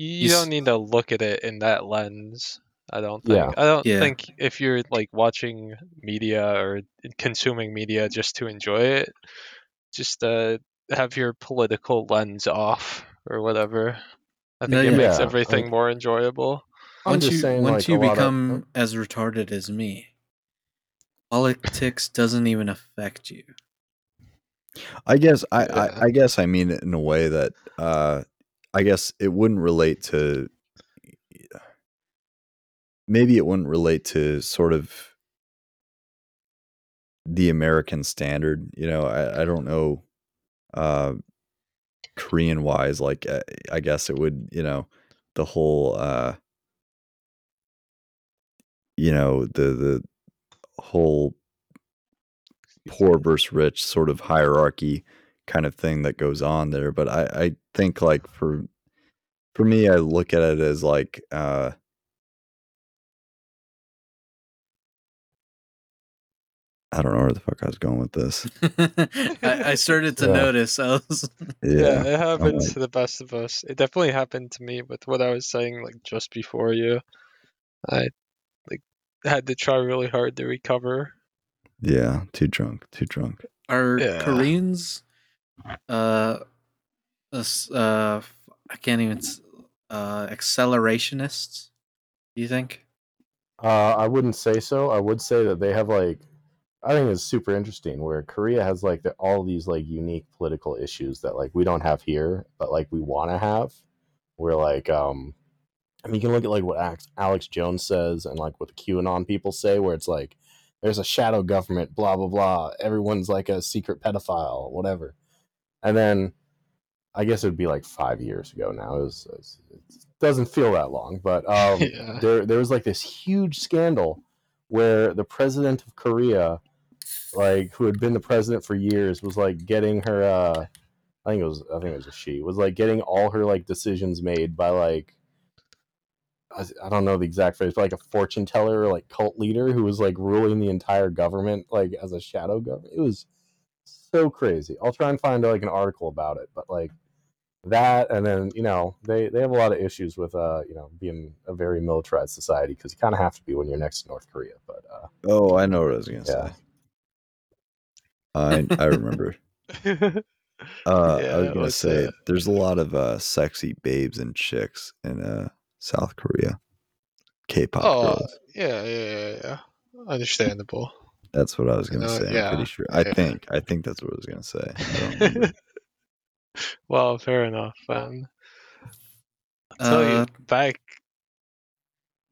you You s- don't need to look at it in that lens. I don't think. Yeah. I don't Yeah. think if you're like watching media or consuming media just to enjoy it, just uh have your political lens off or whatever. I think No, it yeah. makes Yeah, everything like- more enjoyable. I'm once just you saying once like, you lot of- become as retarded as me, politics doesn't even affect you. I guess I, Yeah. I I guess I mean it in a way that uh I guess it wouldn't relate to maybe it wouldn't relate to sort of the American standard, you know, I, I don't know uh Korean wise like uh, I guess it would, you know, the whole uh you know, the the whole poor versus rich sort of hierarchy kind of thing that goes on there but i i think like for for me i look at it as like uh i don't know where the fuck i was going with this I, I started to Yeah. notice. I was Yeah, yeah, it happens like- to the best of us. It definitely happened to me with what I was saying like just before you. I like had to try really hard to recover. yeah too drunk too drunk are Yeah. Koreans uh uh I can't even uh accelerationists. Do you think? Uh, I wouldn't say so. I would say that they have like, I think it's super interesting where Korea has like the, all these like unique political issues that like we don't have here, but like we want to have. Where like, um, I mean, you can look at like what Alex Jones says and like what the QAnon people say, where it's like, there's a shadow government, blah blah blah. Everyone's like a secret pedophile, whatever. And then, I guess it would be like five years ago now. It, was, it doesn't feel that long, but um, Yeah. there there was like this huge scandal where the president of Korea, like who had been the president for years, was like getting her. uh I think it was I think it was a she was like getting all her like decisions made by like I, I don't know the exact phrase, but like a fortune teller or like cult leader who was like ruling the entire government like as a shadow government. It was so crazy. I'll try and find like an article about it, but like that and then you know they they have a lot of issues with uh you know being a very militarized society because you kind of have to be when you're next to north korea but uh oh i know what i was gonna Yeah. say i i remember uh i was gonna say that? there's a lot of uh sexy babes and chicks in uh south korea k-pop oh, girls yeah, yeah, yeah, yeah. Understandable. That's what I was gonna Uh, say. I'm yeah, pretty sure. I yeah. think. I think that's what I was gonna say. I don't remember. well, fair enough. Um, I'll Uh, back.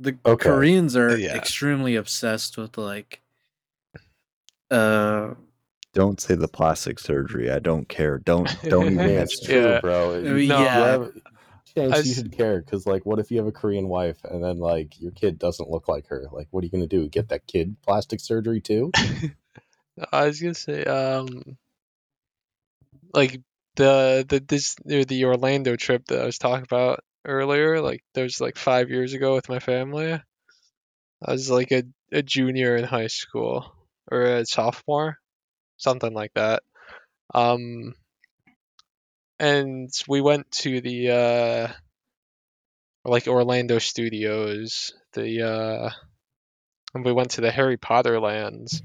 The Okay. Koreans are Yeah. extremely obsessed with like uh don't say the plastic surgery. I don't care. Don't don't even mean it's true Yeah. bro Uh, You- yeah. you have- I you should care because like what if you have a korean wife and then like your kid doesn't look like her like what are you gonna do get that kid plastic surgery too I was gonna say, um, like the the this or the Orlando trip that I was talking about earlier. Like, there's like five years ago with my family. I was like a, a junior in high school or a sophomore, something like that. Um, and we went to the uh, like Orlando Studios. The uh, and we went to the Harry Potter lands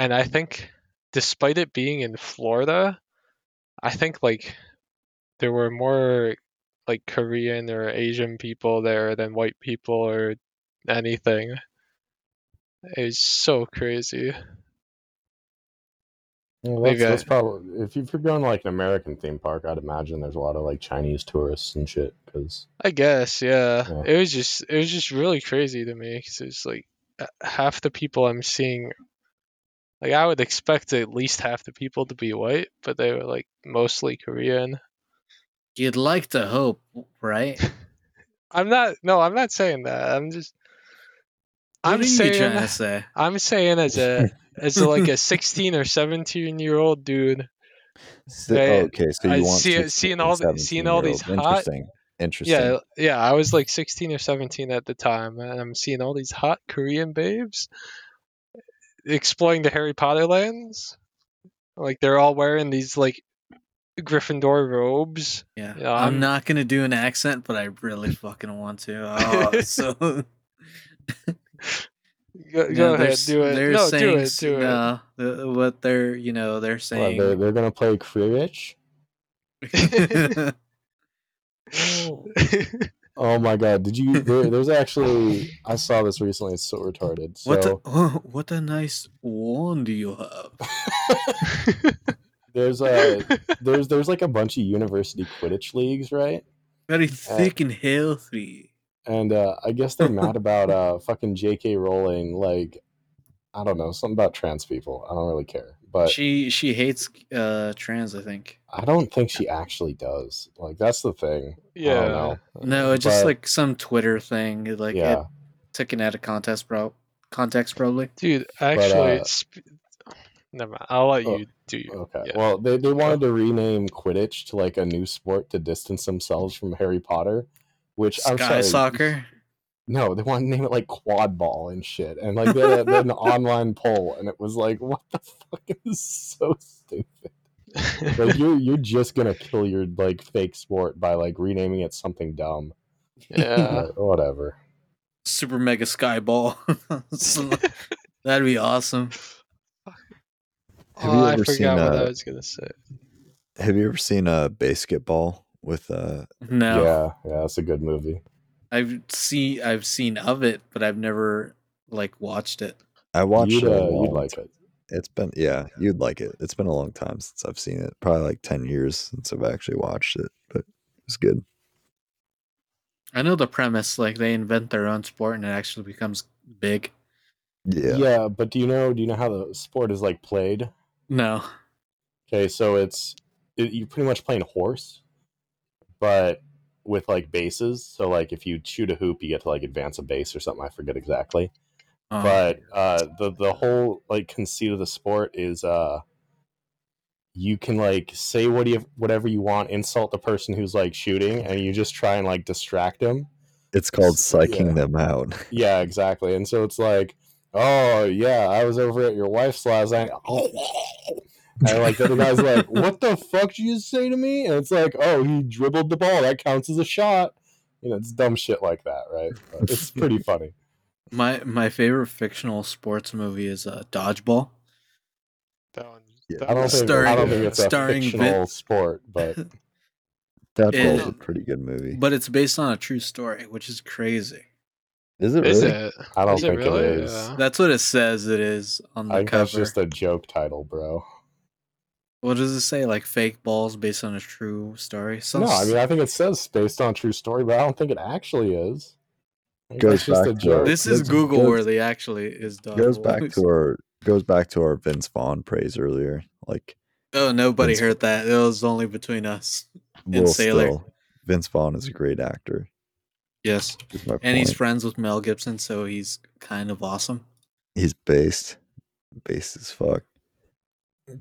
and I think despite it being in Florida, I think like there were more like Korean or Asian people there than white people or anything. It was so crazy. Well, that's, I- that's probably if you're going to like an American theme park, I'd imagine there's a lot of like Chinese tourists and shit. Because I guess, yeah. Yeah. It was just, it was just really crazy to me because it's like half the people I'm seeing. Like I would expect at least half the people to be white, but they were like mostly Korean. You'd like to hope, right? I'm not. No, I'm not saying that. I'm just. What I'm are you saying. trying to say? I'm saying as a as a, like a 16 or 17 year old dude. Si- Right. okay, so you I want see 16 seeing all the- seeing all these hot- interesting. Interesting. Yeah, yeah. I was like 16 or 17 at the time, and I'm seeing all these hot Korean babes exploring the Harry Potter lands. Like they're all wearing these like Gryffindor robes. Yeah, Yeah, I'm, I'm- not gonna do an accent, but I really fucking want to. Oh, so Go, No, go they're ahead, do it. They're No, do saying, it, do it. no, the- what they're you know they're well, saying. they're, they're gonna play Quidditch. Oh, oh my god! Did you? There, there's actually I saw this recently. It's so retarded. So what a, oh, what a nice wand do you have? there's a there's there's like a bunch of university Quidditch leagues, right? Very thick and healthy. And uh, I guess they're mad about uh fucking J.K. Rowling. Like I don't know something about trans people. I don't really care, but she she hates uh trans. I think. I don't think she actually does. Like that's the thing. I yeah. don't know. No, it's just But, like some Twitter thing. Like yeah. it taken out of context, bro. Context probably. Dude, actually, uh, sp- never mind. I'll let oh, you do your. Okay. Yeah. Well, they, they wanted to rename Quidditch to like a new sport to distance themselves from Harry Potter, which I'm Sky sorry. soccer. No, they want to name it like quad ball and shit. And like they had, they had an online poll, and it was like, what the fuck It is so stupid. Like you're you're just gonna kill your like fake sport by like renaming it something dumb. yeah. Whatever. Super mega sky ball. So, That'd be awesome. Have you oh, I ever forgot seen, what uh, I was gonna say. Have you ever seen a uh, BASEketball with uh No, Yeah, yeah, that's a good movie. I've seen I've seen of it, but I've never like watched it. I watched you'd, it. uh, you'd like it. It's been yeah, you'd like it. It's been a long time since I've seen it. Probably like ten years since I've actually watched it, but it's good. I know the premise. Like they invent their own sport and it actually becomes big. Yeah. Yeah. but do you know do you know how the sport is like played? No, Okay, so it's it, you're pretty much playing horse, but with like bases. So like if you shoot a hoop, you get to like advance a base or something. I forget exactly. Oh, But uh, the the whole like conceit of the sport is uh, you can like say what you whatever you want, insult the person who's like shooting, and you just try and like distract them. It's called psyching yeah. them out. Yeah, exactly. And so it's like, oh yeah, I was over at your wife's last night. And like that the other guy's like, what the fuck did you just say to me? And it's like, oh, he dribbled the ball. That counts as a shot. You know, it's dumb shit like that, right? But it's pretty funny. my my favorite fictional sports movie is uh, Dodgeball. That one. Yeah. that I don't was- think I don't think it's a starring Vin- fictional sport, but That It- was a pretty good movie. But it's based on a true story, which is crazy. is it Is really? it? I don't Is it think really? it is. Yeah. That's what it says. It is on the I think cover. that's just a joke title, bro. What does it say? Like fake balls based on a true story? Some No, I s- mean I think it says based on true story, but I don't think it actually is. Goes that's just a back to- joke. this is Goes- Google goes- worthy. Actually, is Dodgeball. goes back to our goes back to our Vince Vaughn praise earlier. Like Oh, nobody Vince- heard that. It was only between us. Will Sailor. still, Vince Vaughn is a great actor. Yes, is my and he's friends with Mel Gibson, so he's kind of awesome. he's based, based as fuck.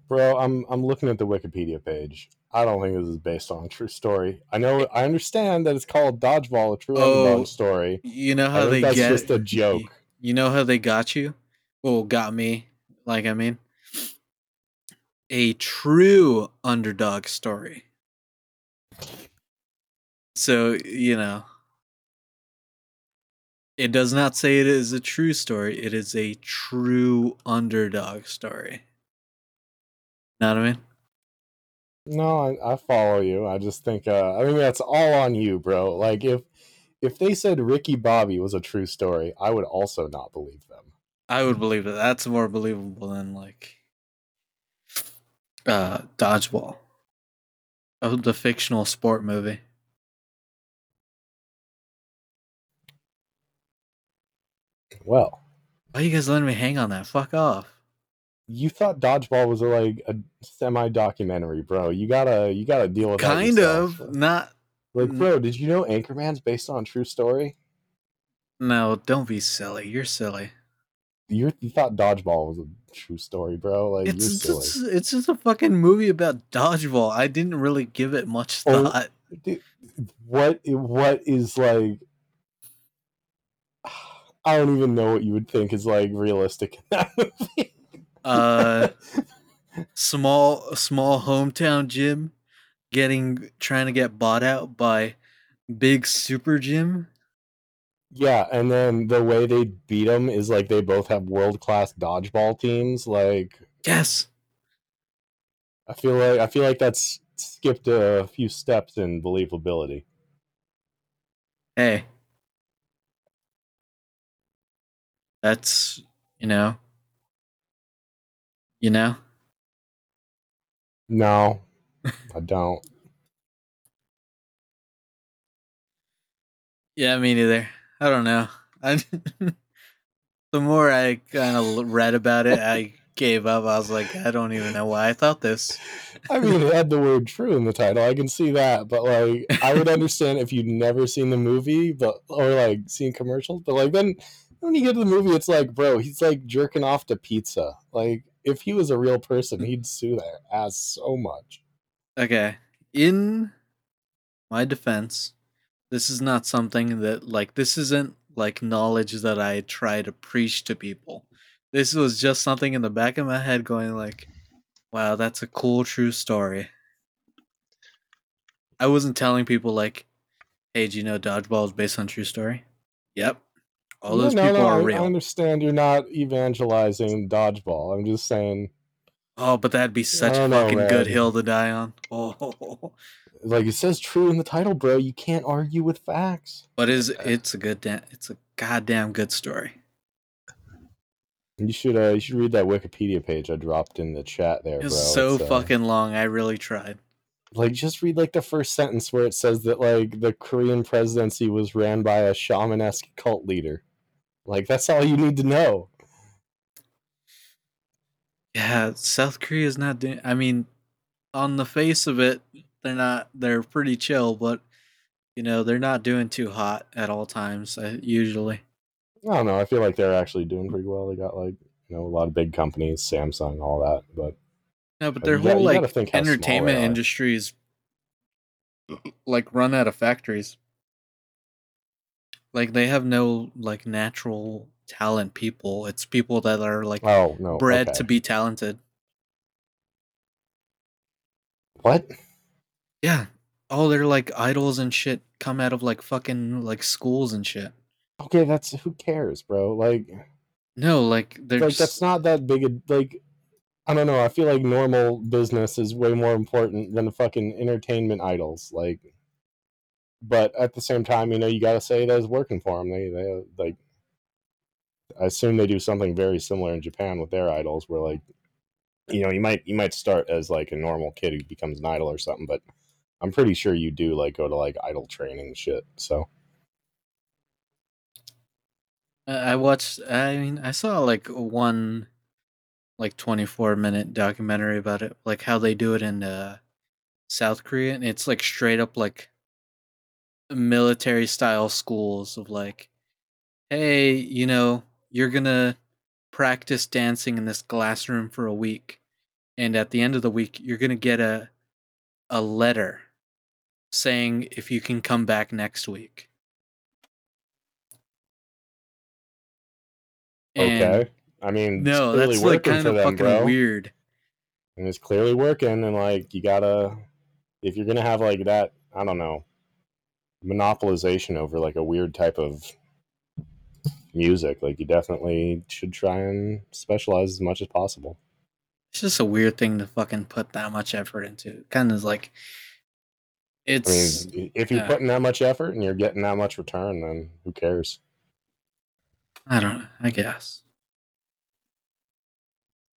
Bro, I'm I'm looking at the Wikipedia page. I don't think this is based on a true story. I know I understand that it's called Dodgeball, a true Oh, underdog story. You know how they that's get just a joke. You know how they got you? Well, got me. Like I mean, a true underdog story. So you know, it does not say it is a true story. It is a true underdog story. Know what I mean? No, I, I follow you. I just think uh I think that's all on you, bro. Like if if they said Ricky Bobby was a true story, I would also not believe them. I would believe that. That's more believable than like uh dodgeball. Oh, the fictional sport movie. Well, Why you guys letting me hang on that? Fuck off. You thought dodgeball was like a semi documentary, bro. You gotta you gotta deal with that Kind yourself. of. Not Like, bro, did you know Anchorman's based on a true story? no, don't be silly. You're silly. You you thought dodgeball was a true story, bro. Like It's you're silly. just, it's just a fucking movie about dodgeball. I didn't really give it much Oh. thought. Dude, what what is like I don't even know what you would think is like realistic in that movie. Uh small small hometown gym getting trying to get bought out by big super gym. yeah, and then the way they beat them is like they both have world class dodgeball teams. Like Yes. I feel like I feel like that's skipped a few steps in believability. Hey. That's you know. You know? No, I don't. Yeah, me neither. I don't know. I the more I kind of read about it, I gave up. I was like, I don't even know why I thought this. I mean, it had the word "true" in the title. I can see that, but like, I would understand if you'd never seen the movie, but or like seen commercials. But like, then when you get to the movie, it's like, bro, he's like jerking off to pizza. Like, if he was a real person, he'd sue their ass so much. Okay. In my defense, this is not something that like this isn't like knowledge that I try to preach to people. This was just something in the back of my head going like, wow, that's a cool true story. I wasn't telling people like, hey, do you know dodgeball is based on true story? Yep. All No, those no, people no, are I, real. I understand you're not evangelizing dodgeball. I'm just saying, Oh, but that'd be such a don't know, fucking good hill to die on. Oh, like it says "true" in the title, bro. You can't argue with facts. but is it's a good da- it's a goddamn good story. You should, uh, you should read that Wikipedia page I dropped in the chat there, It's bro. so It's, uh, fucking long. I really tried. like just read like the first sentence where it says that like the Korean presidency was ran by a shaman-esque cult leader. Like that's all you need to know. Yeah, South Korea is not doing. I mean, on the face of it, they're not. They're pretty chill, but you know they're not doing too hot at all times. Uh, usually, I don't know. I feel like they're actually doing pretty well. They got like you know a lot of big companies, Samsung, all that. But no, but their whole like think how small entertainment industry is like run out of factories. Like they have no like natural talent people. It's people that are like oh no, bred okay. to be talented. what? Yeah. Oh, they're like idols and shit come out of like fucking like schools and shit. Okay, that's who cares, bro. Like, No, like like that's not that big a like. I don't know. I feel like normal business is way more important than the fucking entertainment idols. Like, but at the same time, you know, you got to say that it's working for them. They, they like. I assume they do something very similar in Japan with their idols, where like, you know, you might you might start as like a normal kid who becomes an idol or something, but I'm pretty sure you do like go to like idol training shit. So I watched. I mean, I saw like one, like twenty four minute documentary about it, like how they do it in uh, South Korea, and it's like straight up like military style schools of like, hey, you know, you're gonna practice dancing in this glass room for a week, and at the end of the week, you're gonna get a a letter saying if you can come back next week. And- okay, I mean, no, that's like kind of them, fucking bro. weird. and it's clearly working and like you gotta if you're gonna have like that i don't know monopolization over like a weird type of music like you definitely should try and specialize as much as possible It's just a weird thing to fucking put that much effort into. Kind of like I It's mean, if you're yeah. putting that much effort and you're getting that much return, then who cares? I don't. I guess.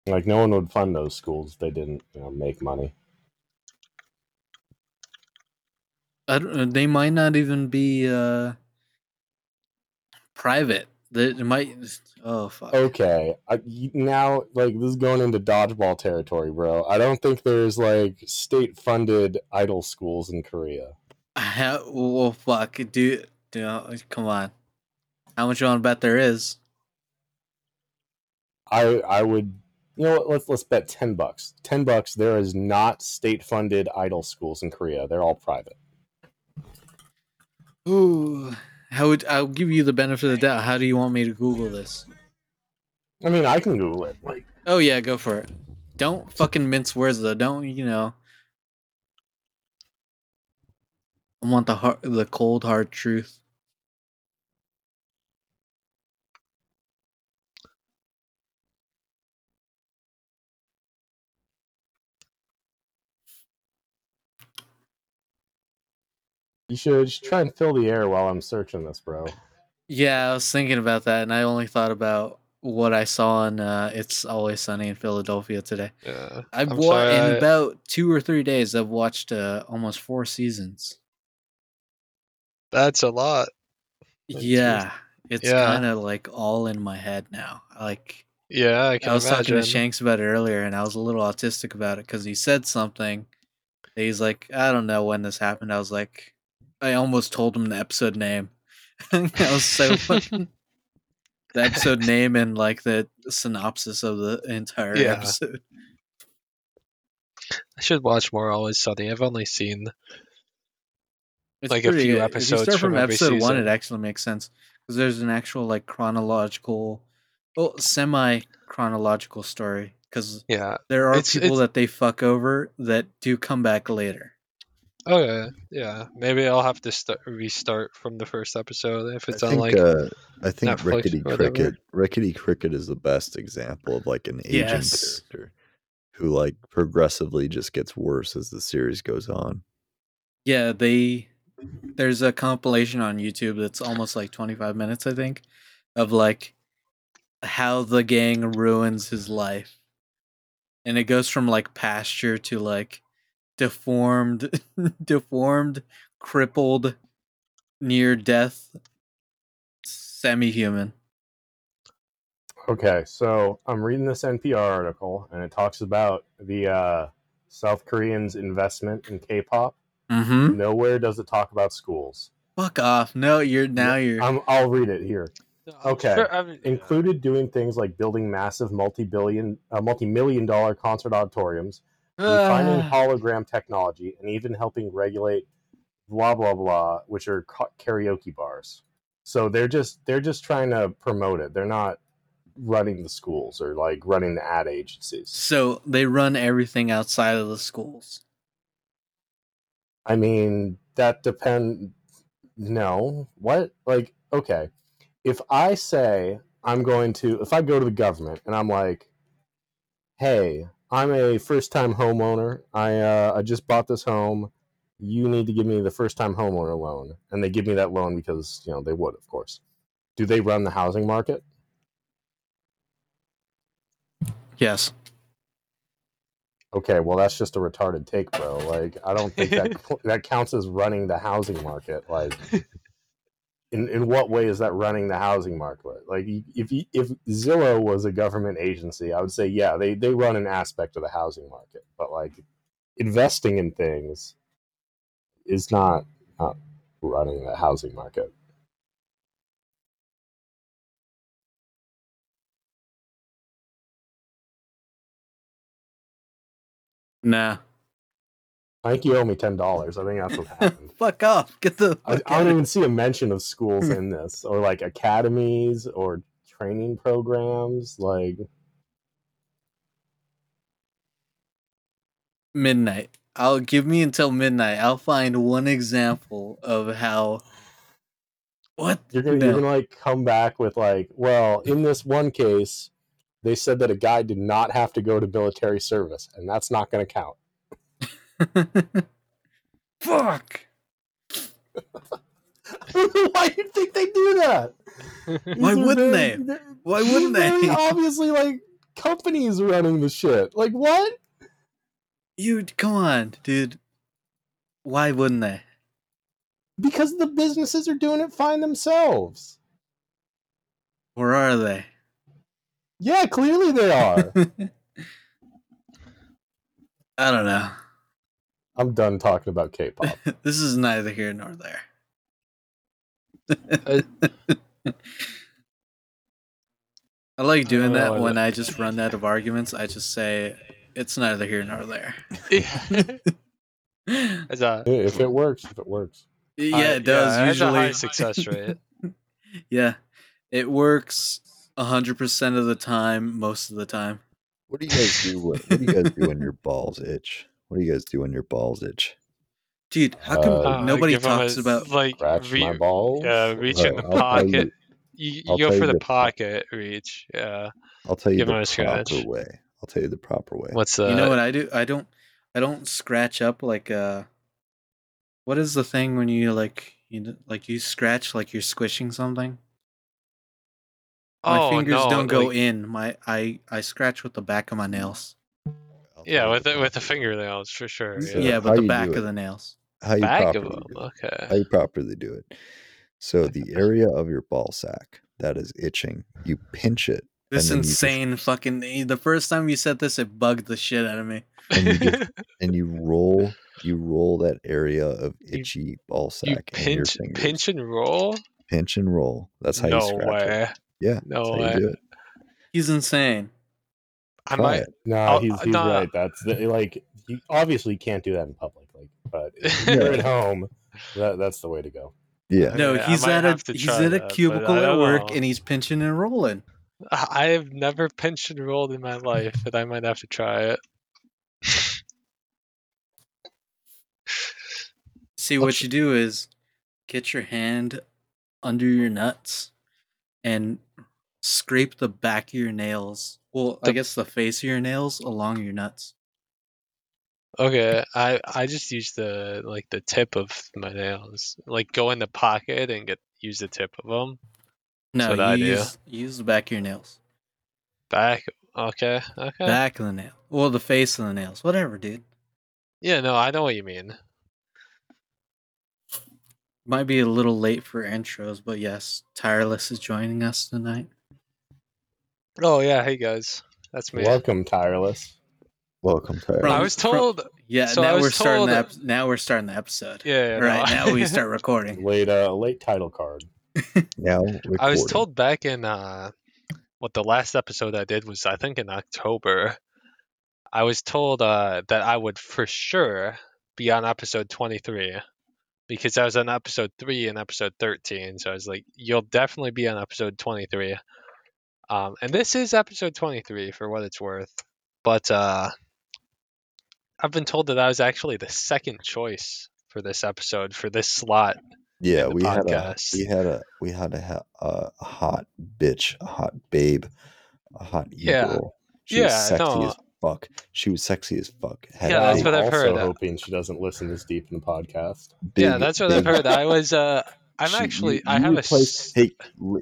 Like no one would fund those schools if they didn't, you know, make money. I don't, uh, they might not even be uh private. They, they might. Oh fuck. Okay, I, now like this is going into dodgeball territory, bro. I don't think there's like state-funded idol schools in Korea. How, well, fuck, dude. dude. Come on. How much you want to bet there is? I I would, you know, what, let's let's bet ten bucks. Ten bucks. There is not state-funded idol schools in Korea. They're all private. Ooh. How would I'll give you the benefit of the doubt? How do you want me to Google this? I mean, I can Google it. Like, Oh yeah, go for it. Don't fucking mince words though. Don't you know? I want the hard, the cold hard truth. You should just try and fill the air while I'm searching this, bro. Yeah, I was thinking about that, and I only thought about what I saw on uh, "It's Always Sunny in Philadelphia" today. Yeah. I've I'm wa- in about two or three days. I've watched uh, almost four seasons. That's a lot. That's yeah, it's Yeah. kind of like all in my head now. Like Yeah, I can I was talking to Shanks about it earlier, and I was a little autistic about it because he said something. He's like, I don't know when this happened. I was like, I almost told him the episode name. I was so the episode name and like the synopsis of the entire Yeah. episode. I should watch more Always Sunny. I've only seen It's Like a few episodes If you start from from, episode one, it actually makes sense because there's an actual like chronological, well, semi chronological story. Because yeah. there are It's- people it's- that they fuck over that do come back later. Okay, yeah. Maybe I'll have to start restart from the first episode if it's I on think like uh, I think Netflix Rickety. Cricket Rickety Cricket is the best example of like an aging Yes. character who like progressively just gets worse as the series goes on. Yeah, they there's a compilation on YouTube that's almost like 25 minutes, I think, of like how the gang ruins his life. And it goes from like pastor to like deformed deformed, crippled, near death semi-human. Okay, so I'm reading this NPR article, and it talks about the uh, South Koreans' investment in K-pop. Mhm. Nowhere does it talk about schools. Fuck off. No, you're now you're I'm, I'll read it here. Okay. Sure, I mean, yeah. Included doing things like building massive multi-billion, uh, multi-million dollar concert auditoriums, refining Ah. hologram technology, and even helping regulate blah blah blah, which are karaoke bars. So they're just they're just trying to promote it. They're not running the schools or like running the ad agencies. So they run everything outside of the schools. I mean, that depend. No, what? Like, okay, if I say I'm going to, if I go to the government and I'm like, "Hey, I'm a first-time homeowner. I uh, I just bought this home. You need to give me the first-time homeowner loan," and they give me that loan because you know they would, of course. Do they run the housing market? Yes. Okay, well that's just a retarded take, bro. Like I don't think that that counts as running the housing market. Like in in what way is that running the housing market? Like if if Zillow was a government agency, I would say yeah, they they run an aspect of the housing market, but like investing in things is not not running the housing market. Nah. I think you owe me ten dollars. I think that's what happened. Fuck off. Get the I, I don't even see a mention of schools in this, or like academies or training programs. Like, midnight. I'll give me until midnight. I'll find one example of how what you're gonna No. you're gonna like come back with like, well, in this one case, they said that a guy did not have to go to military service, and that's not gonna count. Fuck. Why do you think they do that? Why wouldn't very- they? Why wouldn't they? Obviously, like companies running the shit. Like what? You come on, dude. Why wouldn't they? Because the businesses are doing it fine themselves. Where are they? Yeah, clearly they are. I don't know. I'm done talking about K-pop. this is neither here nor there. I like doing don't know that when what- I just run out of arguments. I just say it's neither here nor there. As a, if it works, if it works. yeah, high- it does yeah, has a high usually. success rate. yeah, it works hundred percent of the time, most of the time. What do you guys do? When, what do you guys do when your balls itch? What do you guys do when your balls itch? Dude, how come Uh, nobody talks a, about? like Scratch re- my balls. uh, reach in the I'll tell you- pocket. You, you go for the the- pocket reach. Yeah. I'll tell you Give the 'em a proper scratch. way. I'll tell you the proper way. What's the? you know what I do? I don't. I don't scratch up like uh. What is the thing when you like you d- like you scratch like you're squishing something? My oh, fingers no, don't go like- in. My I I scratch with the back of my nails. I'll tell Yeah, with the the, with the proper way. fingernails for sure. So- yeah, Yeah. but the back of the nails. How you Back of properly them. do it. Okay. How you properly do it. So the area of your ball sack that is itching, you pinch it This then you just- insane fucking. The first time you said this, it bugged the shit out of me. and you just and you roll you roll that area of You- itchy ball you sack in your pinch pinch and roll. pinch and roll. That's how you no scratch it. way. Yeah, No that's how way. you do it. He's insane. I Try might. it. No, I'll- he's he's nah. right. That's the, like you obviously can't do that in public. Like, but if you're at home, that that's the way to go. Yeah. No, Okay, I he's at a he's at a that, but cubicle at work know. and he's pinching and rolling. I I have never pinched and rolled in my life, but I might have to try it. See what you do is get your hand under your nuts and scrape the back of your nails. Well, I guess the face of your nails along your nuts. Okay, I I just use the like the tip of my nails, like go in the pocket and get use the tip of them No, I you do. use, use the back of your nails. back. Okay, okay. Back of the nail. Well, the face of the nails. Whatever, dude. Yeah, no, I know what you mean. Might be a little late for intros, but yes, Tireless is joining us tonight. Oh yeah, hey guys, that's me. Welcome, tireless. Welcome tireless. From- I was from- told. Yeah, So now we're starting the ep- now we're starting the episode. Yeah, yeah, right no. now we start recording. Late uh late title card. now. I was told back in uh, what the last episode I did was I think in October. I was told uh, that I would for sure be on episode 23 because I was on episode 3 and episode 13. So I was like, you'll definitely be on episode 23. Um, and this is episode 23 for what it's worth. But uh, I've been told that I was actually the second choice for this episode, for this slot. Yeah, the we had a we had a we had a, a, a hot bitch, a hot babe, a hot Yeah. girl. She was Yeah, sexy no. as fuck. She was sexy as fuck. Had Yeah, that's what I've heard. also heard. hoping she doesn't listen this deep in the podcast. yeah, that's what I've heard. I was, uh, I'm she- you- actually, I you have a. replaced- s- Hey,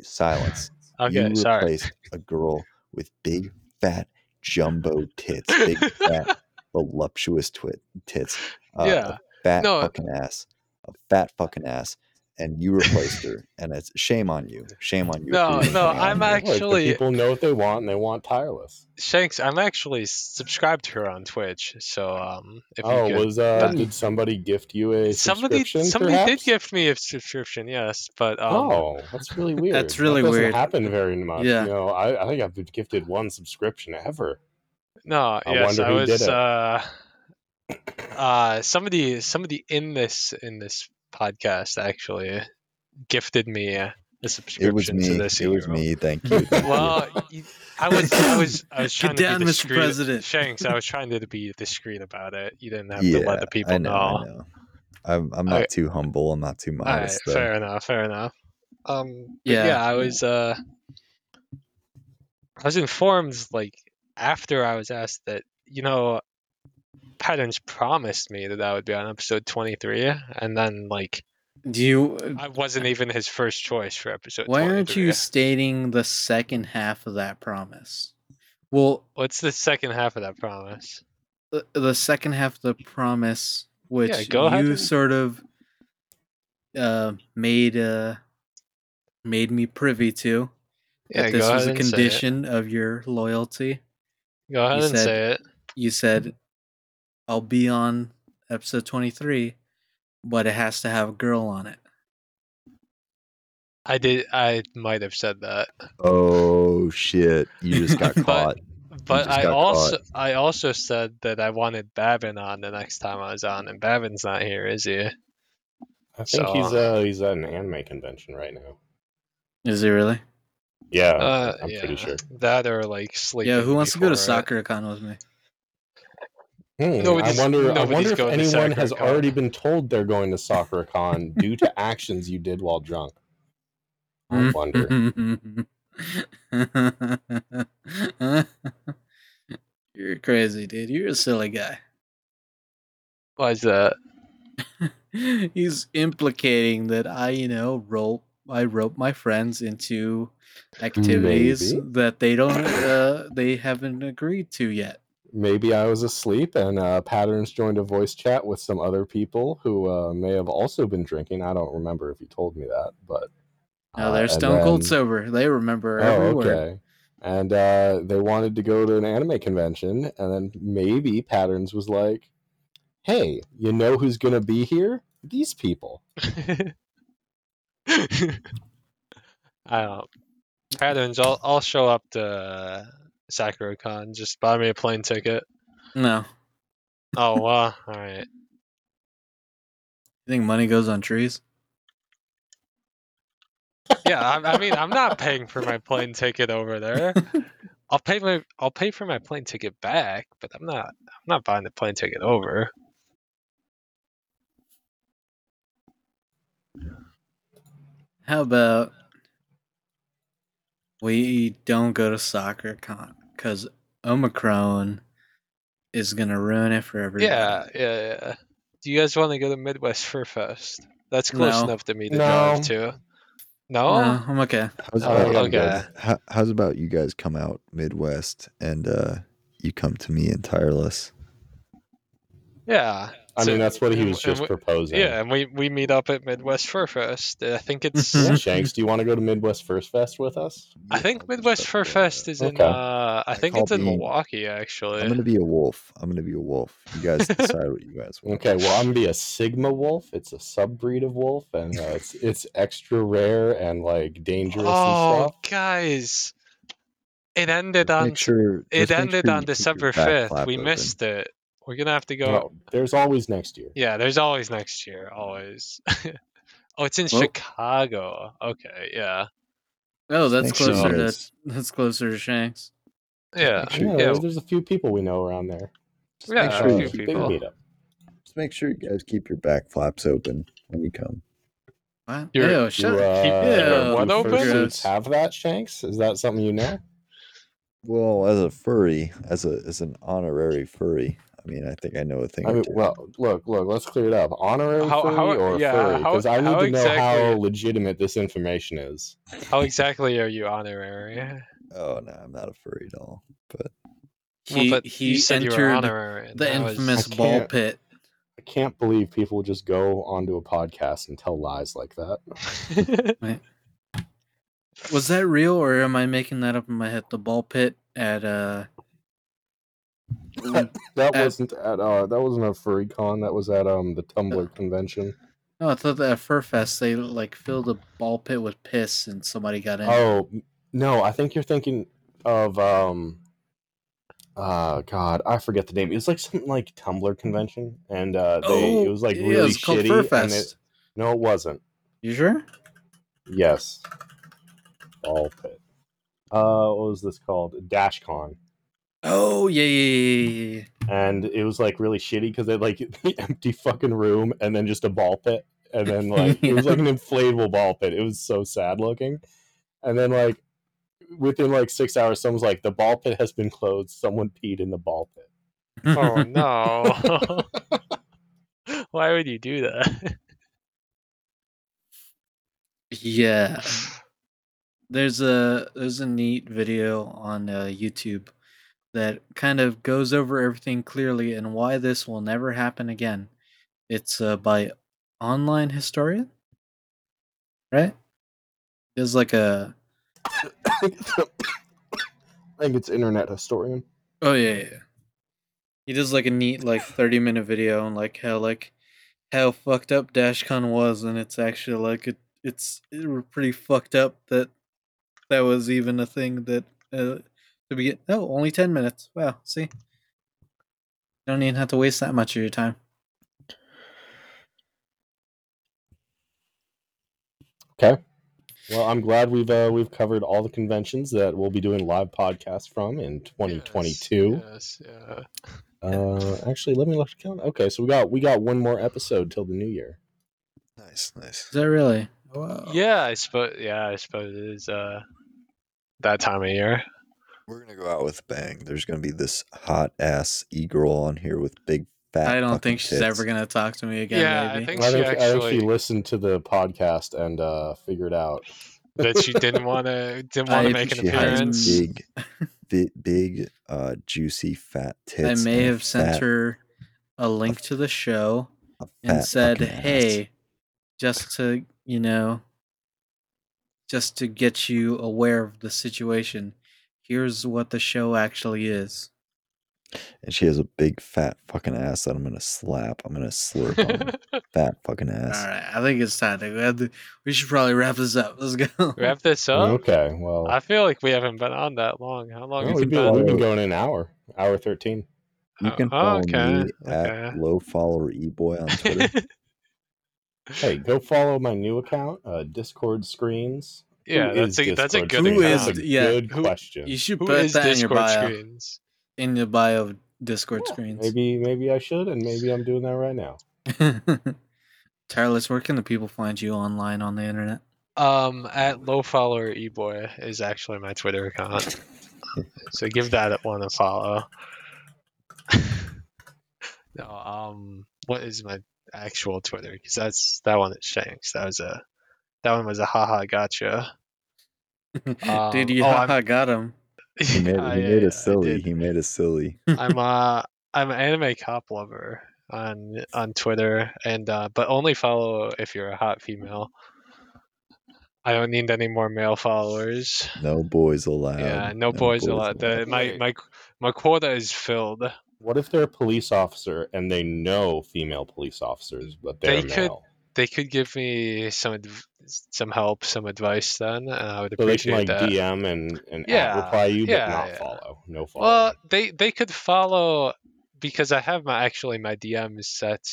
silence. Okay, you sorry. replaced a girl with big, fat, jumbo tits, big, fat, voluptuous twit tits. Uh, Yeah. a fat No. fucking ass, a fat fucking ass, and you replaced her. And it's shame on you. Shame on you. No, no, I'm to- Look, Actually- people know what they want and they want tireless. Shanks, I'm actually subscribed to her on Twitch. So, um, if Oh, you could, was uh that- did somebody gift you a somebody, subscription? somebody did gift me a subscription, yes, but um, oh, that's really weird. That's really that doesn't weird. Happen very much. Yeah. You know, I, I think I've been gifted one subscription ever. no, I yes, wonder I who was, did it. uh, uh, somebody, somebody in this in this podcast actually gifted me a subscription It was to me. this. It was me. Thank you. Thank. Well, you- I was, I was, I was Get trying down, to be Mr. discreet. President. Shanks, I was trying to be discreet about it. You didn't have yeah, to let the people I know. I know. I'm I'm not Alright. too humble. I'm not too modest. though. fair enough, fair enough. Um, Yeah. yeah, I was uh, I was informed like after I was asked that you know, Patterns promised me that I would be on episode 23, and then like Do you? I wasn't even his first choice for episode. Why aren't you stating the second half of that promise? Well, What's the second half of that promise? the, the second half of the promise, which go you and- sort of uh, made uh, made me privy to. Yeah, that this go was ahead a and say it. condition of your loyalty. Go ahead You and said- say it. You said, "I'll be on episode twenty three, but it has to have a girl on it." I did. I might have said that, Oh shit! You just got caught. but just I also caught. I also said that I wanted Babin on the next time I was on, and Babin's not here, is he? I think So- he's uh he's at an anime convention right now. Is he really? Yeah, Uh, I'm yeah, pretty sure. that or like sleeping. yeah. Who wants to go to before it. SakuraCon with me? Hmm, I wonder. I wonder if anyone has SakuraCon. already been told they're going to SakuraCon due to actions you did while drunk. I wonder. You're crazy, dude. You're a silly guy. Why is that? He's implicating that I, you know, rope I rope my friends into activities Maybe. that they don't uh they haven't agreed to yet. Maybe I was asleep and uh, Patterns joined a voice chat with some other people who uh, may have also been drinking. I don't remember if he told me that, but Now uh, they're and stone cold sober. They remember Oh, every word. okay. And uh, they wanted to go to an anime convention, and then maybe Patterns was like, "Hey, you know who's gonna be here? These people." I don't. Patterns. I'll I'll show up to uh, SakuraCon. Just buy me a plane ticket. No. Oh wow. all right. You think money goes on trees? Yeah. I, I mean, I'm not paying for my plane ticket over there. I'll pay my I'll pay for my plane ticket back, but I'm not I'm not buying the plane ticket over. How about we don't go to SakuraCon because Omicron is gonna ruin it for everybody. Yeah, yeah, yeah. Do you guys want to go to Midwest Fur Fest? That's close No. enough to me to No. drive to. No. No, I'm okay. How's Oh, about, you okay. guys, how, how's about you guys come out Midwest and uh, you come to me in tireless? Yeah. I So- mean, that's what he was just we- proposing. Yeah, and we we meet up at Midwest Fur Fest. I think it's Yeah, Shanks, do you want to go to Midwest Fur Fest with us? I think Midwest Fur Fest is in uh I think it's in I'll Milwaukee actually. I'm gonna be a wolf. I'm gonna be a wolf. You guys decide what you guys want. Okay, well, I'm gonna be a Sigma wolf. It's a subbreed of wolf, and uh, it's it's extra rare and like dangerous and Oh, stuff. guys. It ended on sure, it ended sure on you keep your December 5th. We open. missed it. We're going to have to go No, there's always next year. Yeah, there's always next year, always. oh, it's in Well- Chicago. Okay, yeah. Oh, that's Make closer you to guys- that's closer to Shanks. Yeah. Sure Yeah, there's, there's a few people we know around there. Just make sure a you few keep, Big people. just make sure you guys keep your back flaps open when you come. What? You're- Ew, You, shut uh, keep your one open? fursuits have that, Shanks? Is that something you know? Well, as a furry, as a as an honorary furry, I mean, I think I know a thing. I or mean, two. well, look, look. Let's clear it up. Honorary How- furry how- or yeah, furry? Because I need to know how legitimate this information is. How exactly are you honorary? oh no, I'm not a furry at all. But He well, but he you said you were entered honorary. the that was- infamous ball pit. I can't believe people just go onto a podcast and tell lies like that. Was that real or am I making that up in my head? The ball pit at uh that At- wasn't at uh that wasn't a furry con. That was at um the Tumblr convention. No, I thought that at Furfest they like filled a ball pit with piss and somebody got in. Oh no, I think you're thinking of um. Uh, God, I forget the name. It was like something like Tumblr convention, and uh, they it was like Oh, yeah, really it's called shitty. And it, no, it wasn't. You sure? Yes. Ball pit. Uh, what was this called? DashCon. Oh yeah, yeah, yeah, yeah, yeah. And it was like really shitty because they had like the empty fucking room and then just a ball pit. And then like it was like an inflatable ball pit. It was so sad looking. And then like within like six hours, someone's like, the ball pit has been closed. Someone peed in the ball pit. Oh no. Why would you do that? Yeah. There's a there's a neat video on uh, YouTube that kind of goes over everything clearly and why this will never happen again. It's uh, by online historian, right? There's like a I think it's internet historian. oh yeah, yeah. He does like a neat like 30 minute video on like how like how fucked up Dashcon was and it's actually like it it's it were pretty fucked up that that was even a thing that uh to get? oh only 10 minutes wow see You don't even have to waste that much of your time Okay. Well, I'm glad we've uh, we've covered all the conventions that we'll be doing live podcasts from in 2022. Yes, yeah. Uh, actually, let me look at the calendar. Okay, so we got we got one more episode till the new year. Nice, nice. is that really wow. Yeah, I suppose yeah, I suppose it is uh that time of year. We're gonna go out with bang. There's gonna be this hot ass e girl on here with big fat. i don't think she's tits. ever gonna talk to me again Yeah, I maybe think I, she think, I actually actually- listened to the podcast and uh, figured out. That she didn't wanna didn't wanna make an She has appearance. big, big, big, uh, juicy fat tits. i may have sent fat- her a link to the show and said, fucking ass. "Hey, just to you know, just to get you aware of the situation, here's what the show actually is." and she has a big fat fucking ass that I'm gonna slap. I'm gonna slurp on her fat fucking ass. All right, I think it's time to. We, have to, we should probably wrap this up. Let's go. Wrap this up. Okay, well, I feel like we haven't been on that long. How long no, have we've, been, been? we've been going an hour, hour 13. You Oh, can follow okay, me at okay. low follower eboy on Twitter. Hey, go follow my new account, uh, Discord Screens. Who yeah, that's is a that's a good Who Screens? is- That's account. a yeah, good who- question. You should Who put is that in your Discord bio. screens? In your bio of Discord Yeah, screens. Maybe maybe I should, and maybe I'm doing that right now. Tireless, where can the people find you online on the internet? Um, at low follower eboy is actually my Twitter account. so give that one a follow. no, um, what is my actual Twitter? Because that's that one that Shanks. That was a that one was a haha gotcha. Um, Dude, you oh, haha got him. He made, Yeah, he yeah, made yeah, I a silly. He made a silly. I'm uh I'm an anime cop lover on on Twitter and uh but only follow if you're a hot female. I don't need any more male followers. No boys allowed. yeah, no, boys, allowed. The, my my my quota is filled. What if they're a police officer and they know female police officers, but they're They could- male? They could give me some some help, some advice then, and I would So they can like that. DM and and Yeah, reply you, but yeah, not yeah. follow. No follow. Well, they they could follow because I have my actually my DMs set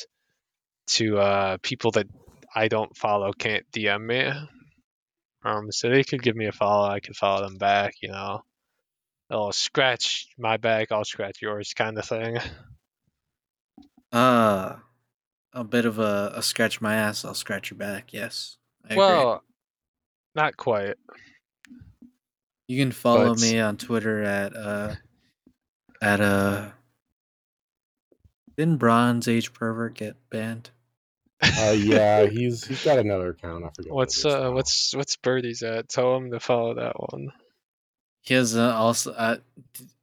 to uh people that I don't follow can't DM me. Um, so they could give me a follow. I could follow them back. You know, they'll scratch my back, I'll scratch yours, kind of thing. Uh, a bit of a, a scratch my ass, I'll scratch your back. Yes. I agree. well, not quite. you can follow but- me on Twitter at uh at uh. Didn't Bronze Age Pervert get banned? uh, yeah, he's he's got another account. I forget. What's is uh now. what's what's Birdie's at? Tell him to follow that one. He has uh, also. Uh,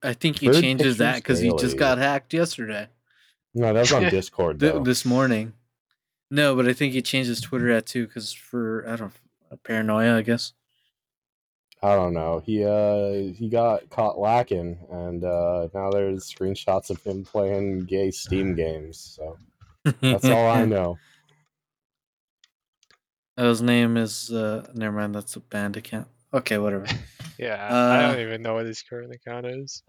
I think he Bird changes that because he just got hacked yesterday. No, that was on Discord Th- though. this morning. No, but I think he changed his Twitter at too because for I don't know, paranoia, I guess. I don't know. He uh he got caught lacking, and uh now there's screenshots of him playing gay Steam games. So that's all I know. Oh, his name is uh never mind, that's a band account. Okay, whatever. Yeah, I Uh, don't even know what his current account is.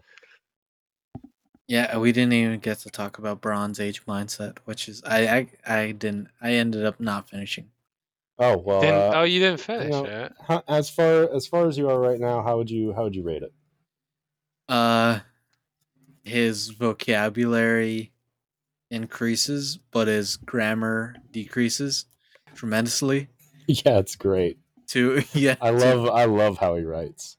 Yeah, we didn't even get to talk about Bronze Age mindset, which is I I, I didn't I ended up not finishing. Oh well. Didn't, uh, oh, you didn't finish know, it. how, as far as far as you are right now, how would you how would you rate it? Uh his vocabulary increases, but his grammar decreases tremendously. yeah, it's great. To yeah, I to- love I love how he writes.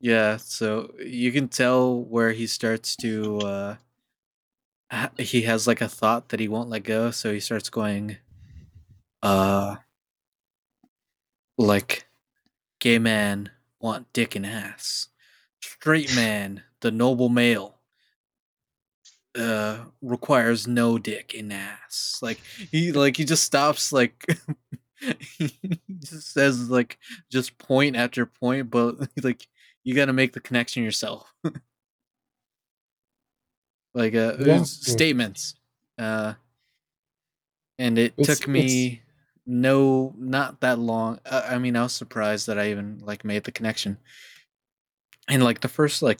Yeah, so you can tell where he starts to uh he has like a thought that he won't let go, so he starts going, uh, like, gay man want dick and ass, straight man, the noble male, uh, requires no dick and ass. Like he, like he just stops, like. he just says like just point after point but like you got to make the connection yourself. Like uh Yeah, statements uh and it It's- took me no not that long uh, i mean i was surprised that i even like made the connection. And like the first like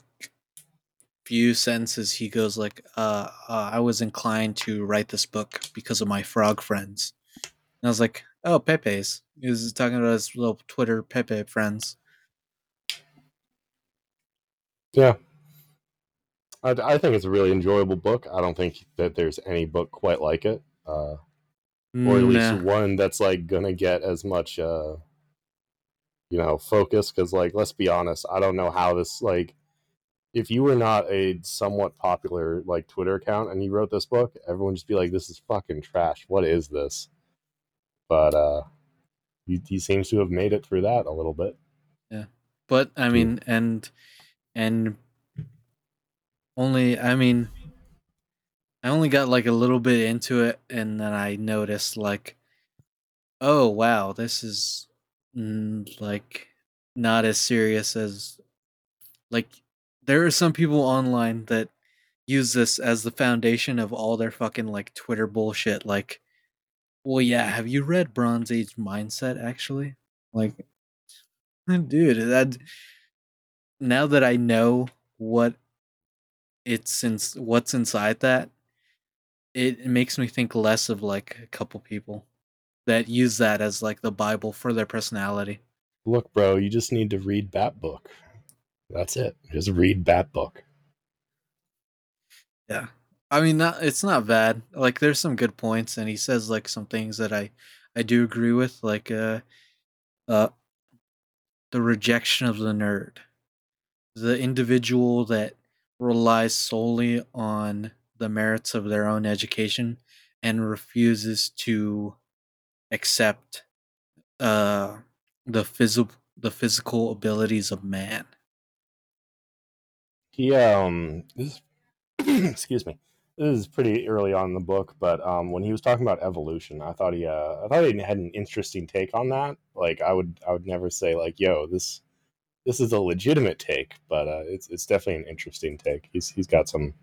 few sentences he goes like uh, uh i was inclined to write this book because of my frog friends. And i was like oh pepe's. He was talking about his little twitter pepe friends Yeah. I, I think it's a really enjoyable book. I don't think that there's any book quite like it, uh, or at least Nah. one that's like gonna get as much, uh, you know, focus. Because, like, let's be honest, I don't know how this like. If you were not a somewhat popular like Twitter account and you wrote this book, everyone would just be like, "This is fucking trash. What is this?" But uh, he, he seems to have made it through that a little bit. Yeah, but i mean and and only i mean i only got like a little bit into it and then i noticed like oh wow this is mm, like not as serious as like there are some people online that use this as the foundation of all their fucking like twitter bullshit like well yeah have you read bronze age mindset actually? Like dude that now that i know what it's since what's inside that it makes me think less of like a couple people that use that as like the bible for their personality Look, bro, you just need to read Bat Book. That's it. Just read Bat Book. yeah i mean not it's not bad like there's some good points and he says like some things that i i do agree with like uh uh the rejection of the nerd the individual that relies solely on the merits of their own education and refuses to accept uh the physical the physical abilities of man He um this excuse me. This is pretty early on in the book, but um when he was talking about evolution, I thought he uh I thought he had an interesting take on that. Like I would I would never say like, yo, this this is a legitimate take, but uh it's it's definitely an interesting take. He's he's got some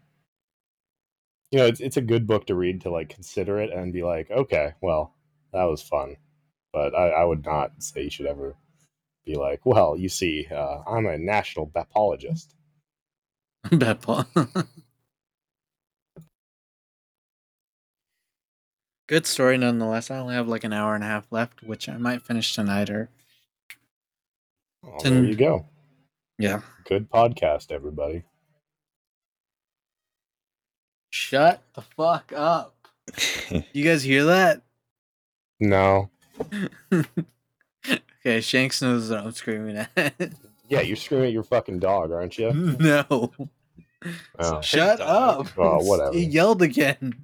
you know, it's it's a good book to read to like consider it and be like, okay, well, that was fun. But I, I would not say you should ever be like, well, you see, uh, I'm a national bapologist. bad paul good story nonetheless i only have like an hour and a half left which i might finish tonight or Oh, there you go. yeah Good podcast, everybody. shut the fuck up you guys hear that No. okay shanks knows what i'm screaming at Yeah, you're screaming at your fucking dog, aren't you? no Oh. shut dog. up Oh, whatever. he yelled again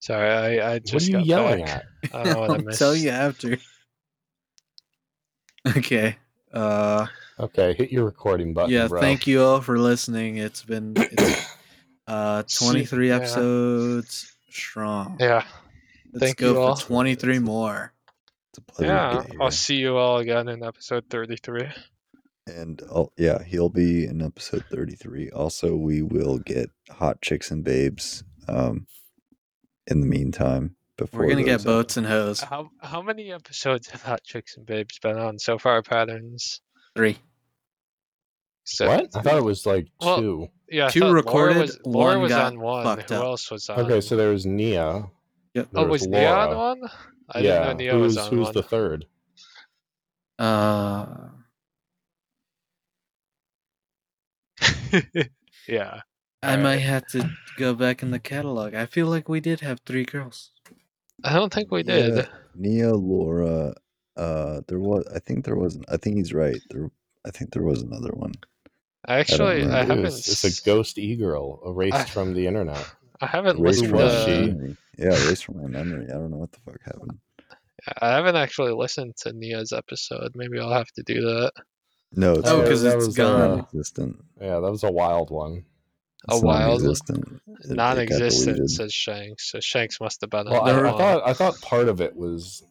Sorry, I, I just What are you got yelling back. at? I don't know what I I'll tell you after. Okay. Uh Okay, hit your recording button, yeah, bro. thank you all for listening. It's been it's uh 23 yeah. episodes strong. Yeah, Let's thank go you for all. 23 more. It's a pleasure yeah. here. I'll see you all again in episode 33. And oh, yeah, he'll be in episode 33. Also, we will get Hot Chicks and Babes um, in the meantime. Before We're going to get those boats and hoes. How how many episodes have Hot Chicks and Babes been on so far? Patterns. 3. So, What? I thought it was like Well, two. Yeah, I Two recorded, Laura was, Laura one was on one. Who up. else was on? Okay, so there was Nia. Yep. there oh, was Nia on Laura. one? I yeah, didn't know Nia was who's on who's one. the third? Uh yeah. I Alright. might have to go back in the catalog. I feel like we did have three girls. I don't think we did. Yeah, Nia, Laura. Uh, there was. I think there was. I think he's right. There. I think there was another one. Actually, I, remember. haven't. It was- it's a ghost e girl erased I- from the internet. I haven't Erase listened from my to. she? memory. Yeah, erase from my memory. I don't know what the fuck happened. I haven't actually listened to Nia's episode. Maybe I'll have to do that. No, it's Oh, Yeah, 'cause that it's was, gone. uh, yeah, that was a wild one. A It's wild- non-existent. It- it Non-existent says Shanks. So Shanks must have been. Well, on I, I thought I thought part of it was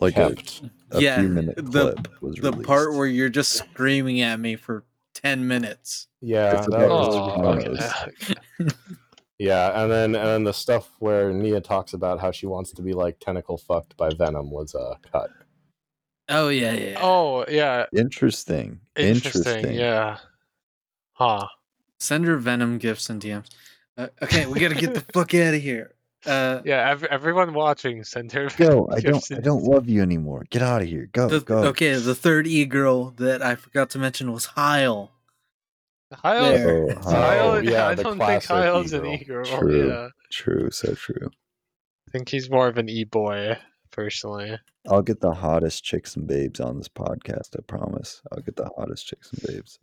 like a, kept. a Yeah, few minute the- clip was The part where you're just screaming at me for ten minutes. Yeah, It's that about- was Oh, really okay. funny. yeah, and then and then the stuff where Nia talks about how she wants to be like tentacle fucked by Venom was uh, cut. Oh yeah, yeah. yeah. Oh yeah, Interesting. interesting. Interesting. Yeah. Huh. Send her Venom gifts and DMs. Uh, okay, we gotta get the fuck out of here. Uh, Yeah. Ev- everyone watching, send her. Go. I don't. I don't love you anymore. Get out of here. Go. the, go. okay, the third e girl that I forgot to mention was Heil. Kyle. There. Oh, Kyle yeah, I the don't think classic Kyle's an e-girl. e-girl. True. Yeah. True. So true. I think he's more of an e-boy, personally. I'll get the hottest chicks and babes on this podcast. I promise. I'll get the hottest chicks and babes.